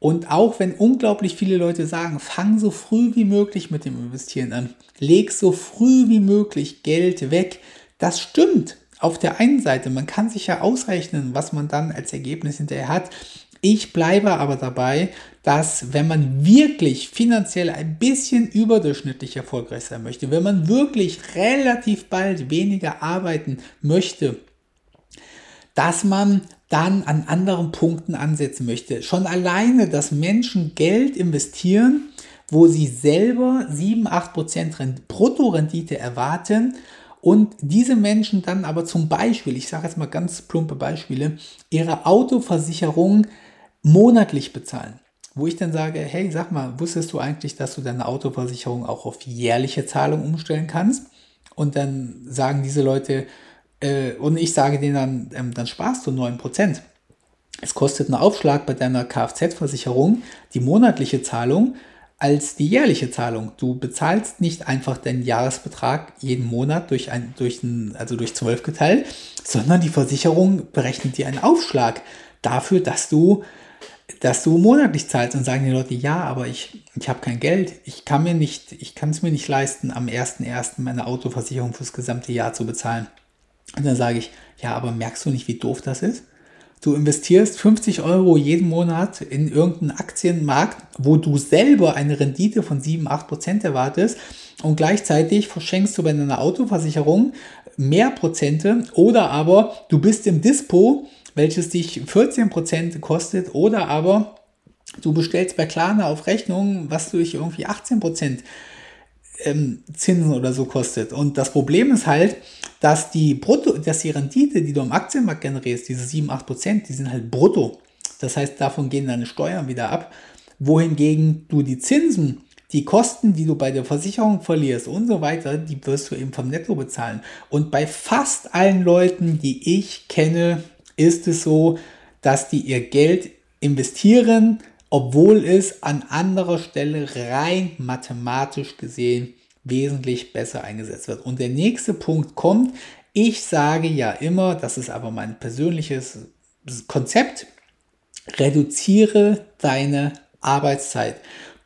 Und auch wenn unglaublich viele Leute sagen, fang so früh wie möglich mit dem Investieren an, leg so früh wie möglich Geld weg, das stimmt. Auf der einen Seite, man kann sich ja ausrechnen, was man dann als Ergebnis hinterher hat. Ich bleibe aber dabei, dass wenn man wirklich finanziell ein bisschen überdurchschnittlich erfolgreich sein möchte, wenn man wirklich relativ bald weniger arbeiten möchte, dass man dann an anderen Punkten ansetzen möchte. Schon alleine, dass Menschen Geld investieren, wo sie selber 7, 8% Bruttorendite erwarten und diese Menschen dann aber zum Beispiel, ich sage jetzt mal ganz plumpe Beispiele, ihre Autoversicherung monatlich bezahlen. Wo ich dann sage, hey, sag mal, wusstest du eigentlich, dass du deine Autoversicherung auch auf jährliche Zahlung umstellen kannst? Und dann sagen diese Leute, äh, und ich sage denen dann, ähm, dann sparst du 9%. Es kostet einen Aufschlag bei deiner Kfz-Versicherung die monatliche Zahlung als die jährliche Zahlung. Du bezahlst nicht einfach deinen Jahresbetrag jeden Monat durch ein, durch ein, also durch 12 geteilt, sondern die Versicherung berechnet dir einen Aufschlag dafür, dass du dass du monatlich zahlst und sagen die Leute, ja, aber ich, ich habe kein Geld, ich kann mir nicht, ich kann es mir nicht leisten, am 1.1. meine Autoversicherung fürs gesamte Jahr zu bezahlen. Und dann sage ich, ja, aber merkst du nicht, wie doof das ist? Du investierst 50 Euro jeden Monat in irgendeinen Aktienmarkt, wo du selber eine Rendite von 7, 8 Prozent erwartest und gleichzeitig verschenkst du bei deiner Autoversicherung mehr Prozente oder aber du bist im Dispo welches dich 14% kostet oder aber du bestellst bei Klarna auf Rechnung, was dich irgendwie 18% ähm, Zinsen oder so kostet. Und das Problem ist halt, dass die Brutto, dass die Rendite, die du am Aktienmarkt generierst, diese 7, 8%, die sind halt brutto. Das heißt, davon gehen deine Steuern wieder ab. Wohingegen du die Zinsen, die Kosten, die du bei der Versicherung verlierst und so weiter, die wirst du eben vom Netto bezahlen. Und bei fast allen Leuten, die ich kenne, ist es so, dass die ihr Geld investieren, obwohl es an anderer Stelle rein mathematisch gesehen wesentlich besser eingesetzt wird. Und der nächste Punkt kommt, ich sage ja immer, das ist aber mein persönliches Konzept, reduziere deine Arbeitszeit.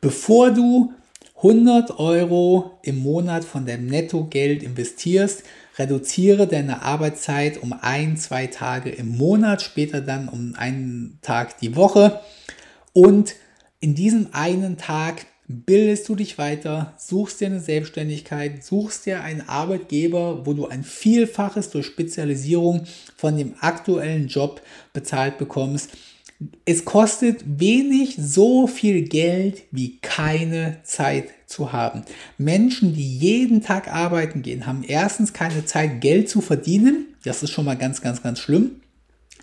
Bevor du 100 Euro im Monat von deinem Nettogeld investierst, reduziere deine Arbeitszeit um ein, zwei Tage im Monat, später dann um einen Tag die Woche. Und in diesem einen Tag bildest du dich weiter, suchst dir eine Selbstständigkeit, suchst dir einen Arbeitgeber, wo du ein Vielfaches durch Spezialisierung von dem aktuellen Job bezahlt bekommst es kostet wenig so viel Geld wie keine Zeit zu haben. Menschen, die jeden Tag arbeiten gehen, haben erstens keine Zeit, Geld zu verdienen. Das ist schon mal ganz, ganz, ganz schlimm.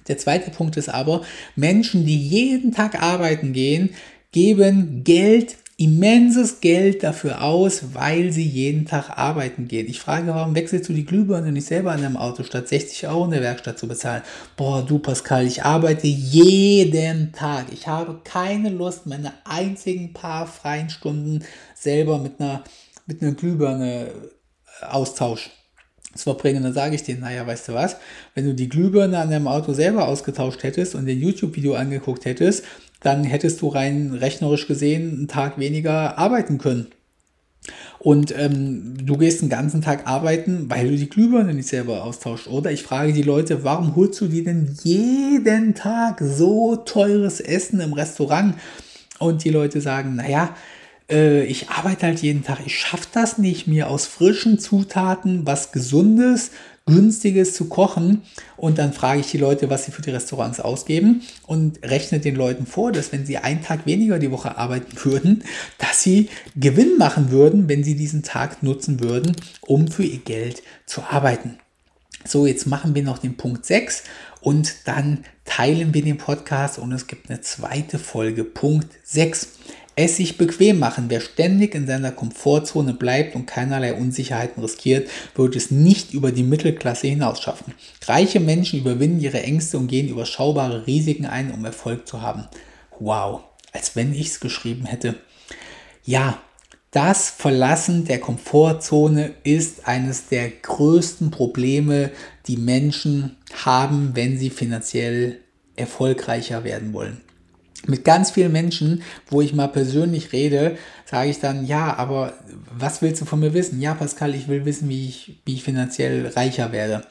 Der zweite Punkt ist aber, Menschen, die jeden Tag arbeiten gehen, geben Geld immenses Geld dafür aus, weil sie jeden Tag arbeiten gehen. Ich frage, warum wechselst du die Glühbirne nicht selber an deinem Auto, statt 60 Euro in der Werkstatt zu bezahlen? Boah, du Pascal, ich arbeite jeden Tag. Ich habe keine Lust, meine einzigen paar freien Stunden selber mit einer, mit einer Glühbirne äh, austausch zu verbringen. Dann sage ich denen, naja, weißt du was, wenn du die Glühbirne an deinem Auto selber ausgetauscht hättest und den YouTube-Video angeguckt hättest, dann hättest du rein rechnerisch gesehen einen Tag weniger arbeiten können. Und ähm, du gehst den ganzen Tag arbeiten, weil du die Glühbirne nicht selber austauscht. Oder ich frage die Leute, warum holst du dir denn jeden Tag so teures Essen im Restaurant? Und die Leute sagen, naja, äh, ich arbeite halt jeden Tag, ich schaffe das nicht, mir aus frischen Zutaten was Gesundes günstiges zu kochen. Und dann frage ich die Leute, was sie für die Restaurants ausgeben und rechne den Leuten vor, dass wenn sie einen Tag weniger die Woche arbeiten würden, dass sie Gewinn machen würden, wenn sie diesen Tag nutzen würden, um für ihr Geld zu arbeiten. So, jetzt machen wir noch den Punkt 6 und dann teilen wir den Podcast und es gibt eine zweite Folge, Punkt 6. Es sich bequem machen. Wer ständig in seiner Komfortzone bleibt und keinerlei Unsicherheiten riskiert, wird es nicht über die Mittelklasse hinaus schaffen. Reiche Menschen überwinden ihre Ängste und gehen überschaubare Risiken ein, um Erfolg zu haben. Wow, als wenn ich es geschrieben hätte. Ja, das Verlassen der Komfortzone ist eines der größten Probleme, die Menschen haben, wenn sie finanziell erfolgreicher werden wollen. Mit ganz vielen Menschen, wo ich mal persönlich rede, sage ich dann, ja, aber was willst du von mir wissen? Ja, Pascal, ich will wissen, wie ich, wie ich finanziell reicher werde.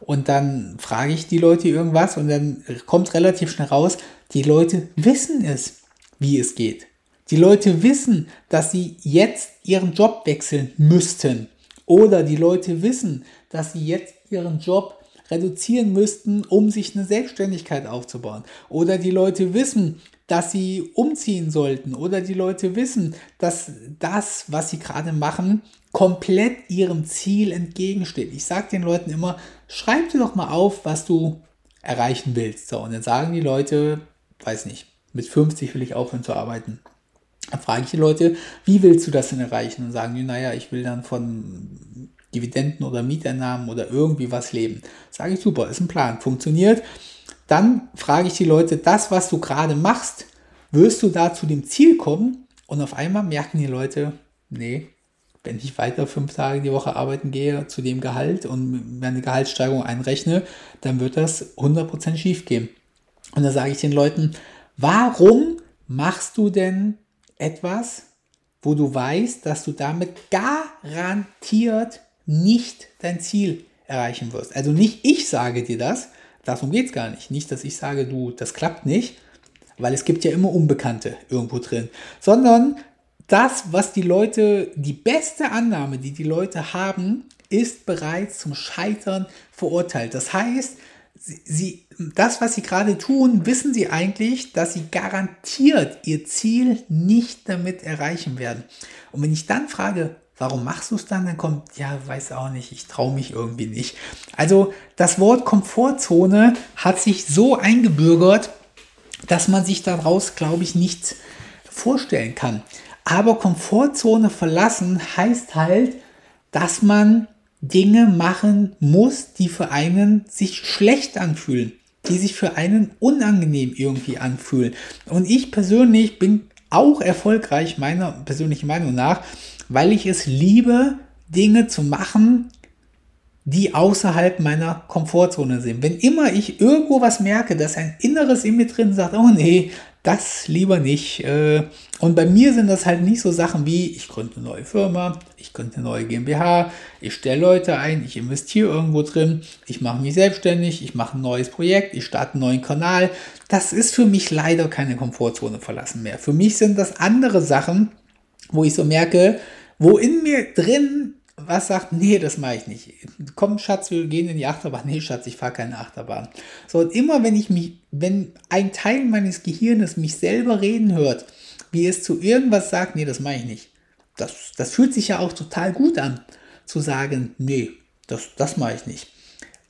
Und dann frage ich die Leute irgendwas und dann kommt relativ schnell raus, die Leute wissen es, wie es geht. Die Leute wissen, dass sie jetzt ihren Job wechseln müssten. Oder die Leute wissen, dass sie jetzt ihren Job reduzieren müssten, um sich eine Selbstständigkeit aufzubauen. Oder die Leute wissen, dass sie umziehen sollten. Oder die Leute wissen, dass das, was sie gerade machen, komplett ihrem Ziel entgegensteht. Ich sage den Leuten immer, schreib dir doch mal auf, was du erreichen willst. So, und dann sagen die Leute, weiß nicht, mit 50 will ich aufhören zu arbeiten. Dann frage ich die Leute, wie willst du das denn erreichen? Und sagen die, naja, ich will dann von Dividenden oder Mieteinnahmen oder irgendwie was leben. Sage ich, super, ist ein Plan, funktioniert. Dann frage ich die Leute, das, was du gerade machst, wirst du da zu dem Ziel kommen? Und auf einmal merken die Leute, nee, wenn ich weiter fünf Tage die Woche arbeiten gehe zu dem Gehalt und meine Gehaltssteigerung einrechne, dann wird das 100% schief gehen. Und da sage ich den Leuten, warum machst du denn etwas, wo du weißt, dass du damit garantiert nicht dein Ziel erreichen wirst. Also nicht ich sage dir das, darum geht es gar nicht. Nicht, dass ich sage, du, das klappt nicht, weil es gibt ja immer Unbekannte irgendwo drin, sondern das, was die Leute, die beste Annahme, die die Leute haben, ist bereits zum Scheitern verurteilt. Das heißt, sie, das, was sie gerade tun, wissen sie eigentlich, dass sie garantiert ihr Ziel nicht damit erreichen werden. Und wenn ich dann frage, warum machst du es dann? Dann kommt, ja, weiß auch nicht, ich traue mich irgendwie nicht. Also das Wort Komfortzone hat sich so eingebürgert, dass man sich daraus, glaube ich, nichts vorstellen kann. Aber Komfortzone verlassen heißt halt, dass man Dinge machen muss, die für einen sich schlecht anfühlen, die sich für einen unangenehm irgendwie anfühlen. Und ich persönlich bin auch erfolgreich, meiner persönlichen Meinung nach, weil ich es liebe, Dinge zu machen, die außerhalb meiner Komfortzone sind. Wenn immer ich irgendwo was merke, dass ein Inneres in mir drin sagt, oh nee, das lieber nicht. Äh, und bei mir sind das halt nicht so Sachen wie, ich gründe eine neue Firma, ich gründe eine neue GmbH, ich stelle Leute ein, ich investiere irgendwo drin, ich mache mich selbstständig, ich mache ein neues Projekt, ich starte einen neuen Kanal. Das ist für mich leider keine Komfortzone verlassen mehr. Für mich sind das andere Sachen, wo ich so merke, wo in mir drin was sagt, nee, das mache ich nicht. Komm, Schatz, wir gehen in die Achterbahn. Nee, Schatz, ich fahre keine Achterbahn. So, und immer wenn ich mich, wenn ein Teil meines Gehirnes mich selber reden hört, wie es zu irgendwas sagt, nee, das mache ich nicht. Das, das fühlt sich ja auch total gut an, zu sagen, nee, das, das mache ich nicht.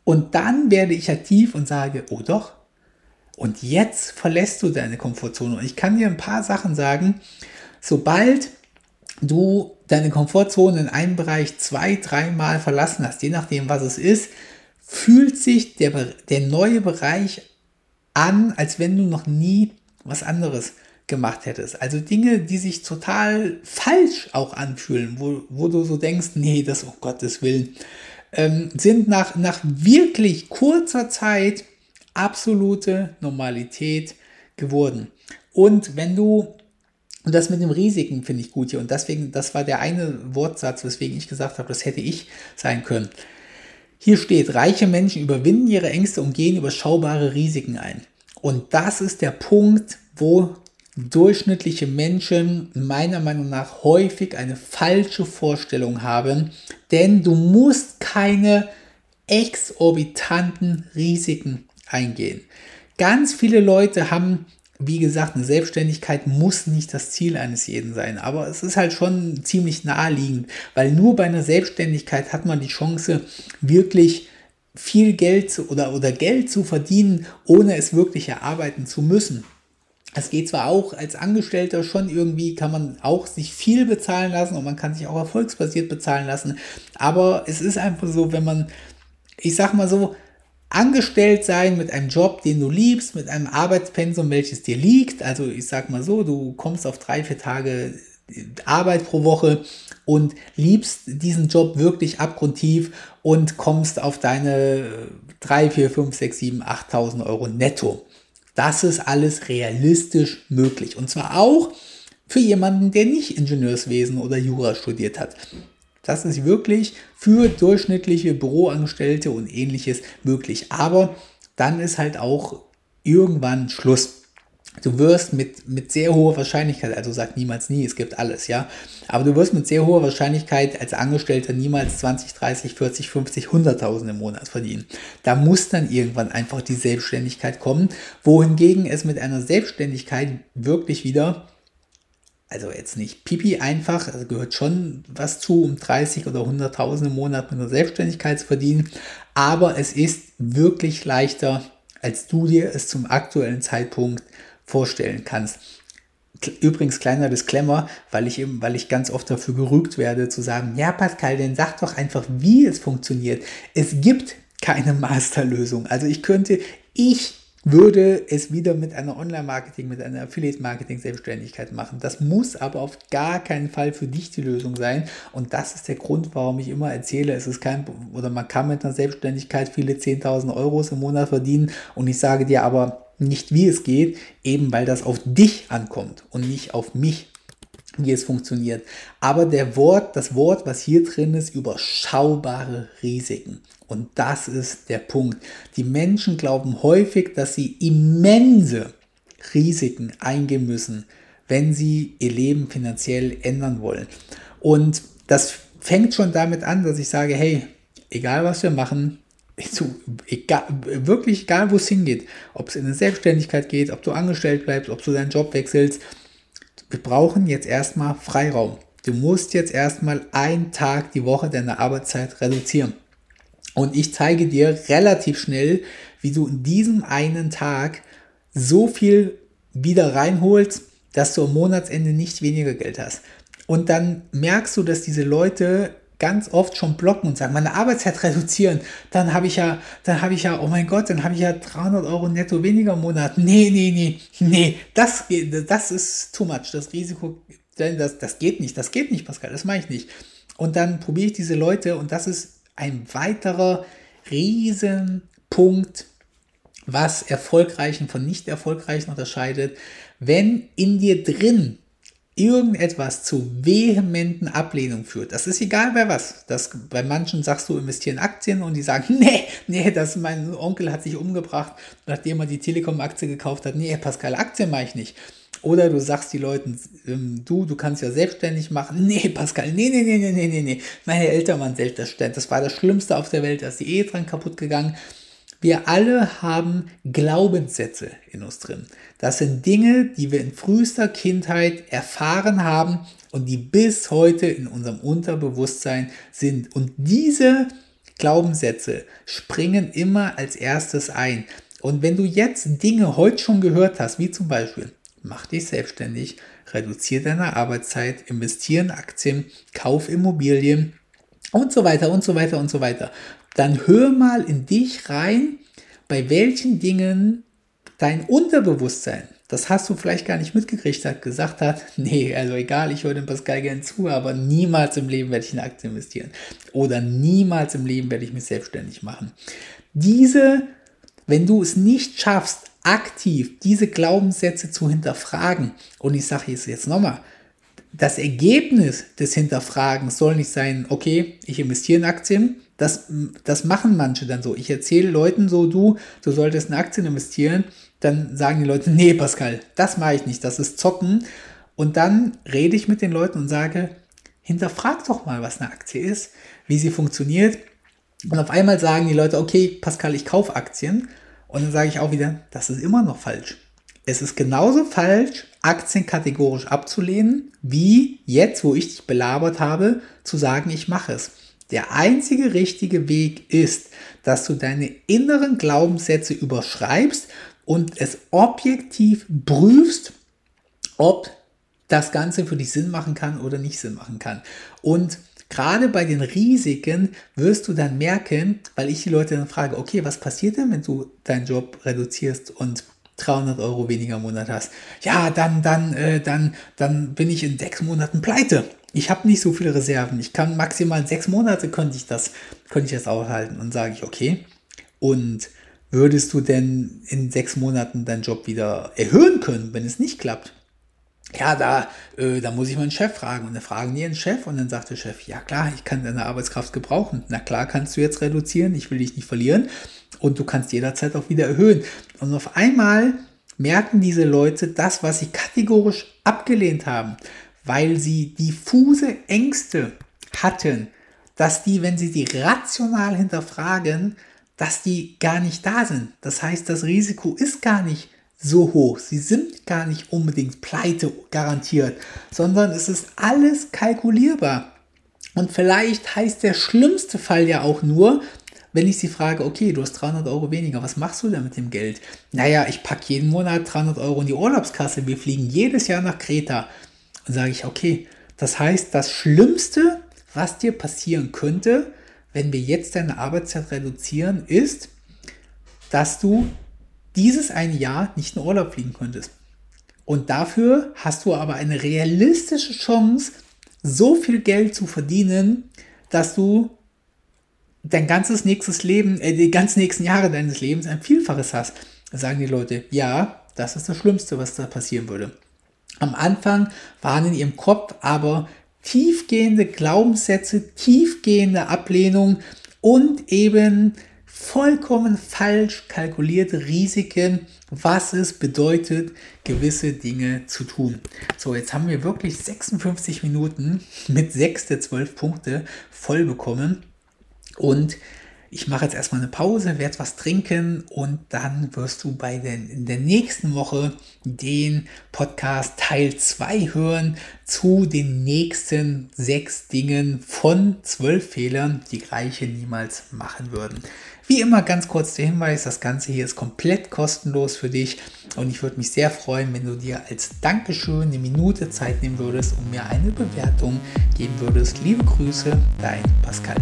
Und dann werde ich aktiv und sage, oh doch. Und jetzt verlässt du deine Komfortzone. Und ich kann dir ein paar Sachen sagen. Sobald du deine Komfortzone in einem Bereich zwei, dreimal verlassen hast, je nachdem, was es ist, fühlt sich der, der neue Bereich an, als wenn du noch nie was anderes gemacht hättest. Also Dinge, die sich total falsch auch anfühlen, wo, wo du so denkst, nee, das um Gottes Willen, ähm, sind nach, nach wirklich kurzer Zeit absolute Normalität geworden. Und wenn du und das mit dem Risiken finde ich gut hier. Und deswegen, das war der eine Wortsatz, weswegen ich gesagt habe, das hätte ich sein können. Hier steht, reiche Menschen überwinden ihre Ängste und gehen überschaubare Risiken ein. Und das ist der Punkt, wo durchschnittliche Menschen meiner Meinung nach häufig eine falsche Vorstellung haben, denn du musst keine exorbitanten Risiken eingehen. Ganz viele Leute haben wie gesagt, eine Selbstständigkeit muss nicht das Ziel eines jeden sein, aber es ist halt schon ziemlich naheliegend, weil nur bei einer Selbstständigkeit hat man die Chance, wirklich viel Geld zu, oder, oder Geld zu verdienen, ohne es wirklich erarbeiten zu müssen. Es geht zwar auch als Angestellter schon irgendwie, kann man auch sich viel bezahlen lassen und man kann sich auch erfolgsbasiert bezahlen lassen. Aber es ist einfach so, wenn man, ich sag mal so, angestellt sein mit einem Job, den du liebst, mit einem Arbeitspensum, welches dir liegt. Also ich sag mal so, du kommst auf drei, vier Tage Arbeit pro Woche und liebst diesen Job wirklich abgrundtief und kommst auf deine 3, 4, 5, 6, 7, 8.000 Euro netto. Das ist alles realistisch möglich. Und zwar auch für jemanden, der nicht Ingenieurswesen oder Jura studiert hat. Das ist wirklich für durchschnittliche Büroangestellte und ähnliches möglich. Aber dann ist halt auch irgendwann Schluss. Du wirst mit, mit sehr hoher Wahrscheinlichkeit, also sag niemals nie, es gibt alles, ja, aber du wirst mit sehr hoher Wahrscheinlichkeit als Angestellter niemals 20, 30, 40, 50, 100.000 im Monat verdienen. Da muss dann irgendwann einfach die Selbstständigkeit kommen, wohingegen es mit einer Selbstständigkeit wirklich wieder also jetzt nicht pipi einfach, also gehört schon was zu, um 30 oder 100.000 im Monat mit einer Selbstständigkeit zu verdienen, aber es ist wirklich leichter, als du dir es zum aktuellen Zeitpunkt vorstellen kannst. Übrigens kleiner Disclaimer, weil ich eben, weil ich ganz oft dafür gerügt werde zu sagen, ja Pascal, dann sag doch einfach, wie es funktioniert. Es gibt keine Masterlösung. Also ich könnte, ich würde es wieder mit einer Online-Marketing, mit einer Affiliate-Marketing-Selbstständigkeit machen. Das muss aber auf gar keinen Fall für dich die Lösung sein. Und das ist der Grund, warum ich immer erzähle, es ist kein, oder man kann mit einer Selbstständigkeit viele 10.000 Euro im Monat verdienen. Und ich sage dir aber nicht, wie es geht, eben weil das auf dich ankommt und nicht auf mich wie es funktioniert. Aber der Wort, das Wort, was hier drin ist, überschaubare Risiken. Und das ist der Punkt. Die Menschen glauben häufig, dass sie immense Risiken eingehen müssen, wenn sie ihr Leben finanziell ändern wollen. Und das fängt schon damit an, dass ich sage, hey, egal was wir machen, [LAUGHS] egal, wirklich egal, wo es hingeht, ob es in eine Selbstständigkeit geht, ob du angestellt bleibst, ob du deinen Job wechselst, wir brauchen jetzt erstmal Freiraum. Du musst jetzt erstmal einen Tag die Woche deine Arbeitszeit reduzieren. Und ich zeige dir relativ schnell, wie du in diesem einen Tag so viel wieder reinholst, dass du am Monatsende nicht weniger Geld hast. Und dann merkst du, dass diese Leute ganz oft schon blocken und sagen, meine Arbeitszeit [LAUGHS] reduzieren, dann habe ich ja, dann habe ich ja, oh mein Gott, dann habe ich ja 300 Euro netto weniger im Monat. Nee, nee, nee, nee, das, das ist too much. Das Risiko, das, das geht nicht, das geht nicht, Pascal, das mache ich nicht. Und dann probiere ich diese Leute und das ist ein weiterer Riesenpunkt, was erfolgreichen von nicht erfolgreichen unterscheidet. Wenn in dir drin irgendetwas zu vehementen Ablehnung führt, das ist egal bei was. Das, bei manchen sagst du, investieren Aktien und die sagen, [LAUGHS] nee, nee, das, mein Onkel hat sich umgebracht, nachdem er die Telekom-Aktie gekauft hat. Nee, Pascal, Aktien mache ich nicht. Oder du sagst die Leuten, ähm, du, du kannst ja selbstständig machen. Nee, Pascal, nee, nee, nee, nee, nee, nee, nee. Meine Eltern waren selbstständig. Das war das Schlimmste auf der Welt, da ist die Ehe dran kaputt gegangen. Wir alle haben Glaubenssätze in uns drin. Das sind Dinge, die wir in frühester Kindheit erfahren haben und die bis heute in unserem Unterbewusstsein sind. Und diese Glaubenssätze springen immer als erstes ein. Und wenn du jetzt Dinge heute schon gehört hast, wie zum Beispiel, mach dich selbstständig, reduziere deine Arbeitszeit, investiere in Aktien, kauf Immobilien und so weiter und so weiter und so weiter. Dann hör mal in dich rein, bei welchen Dingen dein Unterbewusstsein, das hast du vielleicht gar nicht mitgekriegt, hat gesagt hat, [LAUGHS] nee, also egal, ich höre dem Pascal gern zu, aber niemals im Leben werde ich in Aktien investieren. Oder niemals im Leben werde ich mich selbstständig machen. Diese, wenn du es nicht schaffst, aktiv diese Glaubenssätze zu hinterfragen. Und ich sage es jetzt nochmal, das Ergebnis des Hinterfragens soll nicht sein, okay, ich investiere in Aktien. Das, das machen manche dann so. Ich erzähle Leuten so, du, du solltest in Aktien investieren. Dann sagen die Leute, nee, Pascal, das mache ich nicht, das ist Zocken. Und dann rede ich mit den Leuten und sage, hinterfrag doch mal, was eine Aktie ist, wie sie funktioniert. Und auf einmal sagen die Leute, okay, Pascal, ich kaufe Aktien. Und dann sage ich auch wieder, das ist immer noch falsch. Es ist genauso falsch, Aktien kategorisch abzulehnen, wie jetzt, wo ich dich belabert habe, zu sagen, ich mache es. Der einzige richtige Weg ist, dass du deine inneren Glaubenssätze überschreibst und es objektiv prüfst, ob das Ganze für dich Sinn machen kann oder nicht Sinn machen kann. Und gerade bei den Risiken wirst du dann merken, weil ich die Leute dann frage, okay, was passiert denn, wenn du deinen Job reduzierst und 300 Euro weniger im Monat hast? Ja, dann, dann, äh, dann, dann bin ich in sechs Monaten pleite. Ich habe nicht so viele Reserven. Ich kann maximal sechs Monate könnte ich das, könnte ich das aushalten. Und sage ich, okay. Und würdest du denn in sechs Monaten deinen Job wieder erhöhen können, wenn es nicht klappt? Ja, da, äh, da muss ich meinen Chef fragen. Und dann fragen die den Chef und dann sagt der Chef, ja klar, ich kann deine Arbeitskraft gebrauchen. Na klar, kannst du jetzt reduzieren, ich will dich nicht verlieren und du kannst jederzeit auch wieder erhöhen. Und auf einmal merken diese Leute das, was sie kategorisch abgelehnt haben, weil sie diffuse Ängste hatten, dass die, wenn sie die rational hinterfragen, dass die gar nicht da sind. Das heißt, das Risiko ist gar nicht so hoch. Sie sind gar nicht unbedingt pleite garantiert, sondern es ist alles kalkulierbar. Und vielleicht heißt der schlimmste Fall ja auch nur, wenn ich sie frage, okay, du hast 300 Euro weniger, was machst du denn mit dem Geld? Naja, ich packe jeden Monat 300 Euro in die Urlaubskasse, wir fliegen jedes Jahr nach Kreta. Und sage ich, okay, das heißt, das Schlimmste, was dir passieren könnte, wenn wir jetzt deine Arbeitszeit reduzieren, ist, dass du dieses eine Jahr nicht in Urlaub fliegen könntest. Und dafür hast du aber eine realistische Chance, so viel Geld zu verdienen, dass du dein ganzes nächstes Leben, äh, die ganzen nächsten Jahre deines Lebens ein Vielfaches hast. Sagen die Leute, ja, das ist das Schlimmste, was da passieren würde. Am Anfang waren in ihrem Kopf aber tiefgehende Glaubenssätze, tiefgehende Ablehnung und eben vollkommen falsch kalkulierte Risiken, was es bedeutet, gewisse Dinge zu tun. So, jetzt haben wir wirklich 56 Minuten mit 6 der 12 Punkte voll bekommen und ich mache jetzt erstmal eine Pause, werde was trinken und dann wirst du bei den, in der nächsten Woche den Podcast Teil 2 hören zu den nächsten sechs Dingen von zwölf Fehlern, die Reiche niemals machen würden. Wie immer ganz kurz der Hinweis, das Ganze hier ist komplett kostenlos für dich und ich würde mich sehr freuen, wenn du dir als Dankeschön eine Minute Zeit nehmen würdest und mir eine Bewertung geben würdest. Liebe Grüße, dein Pascal.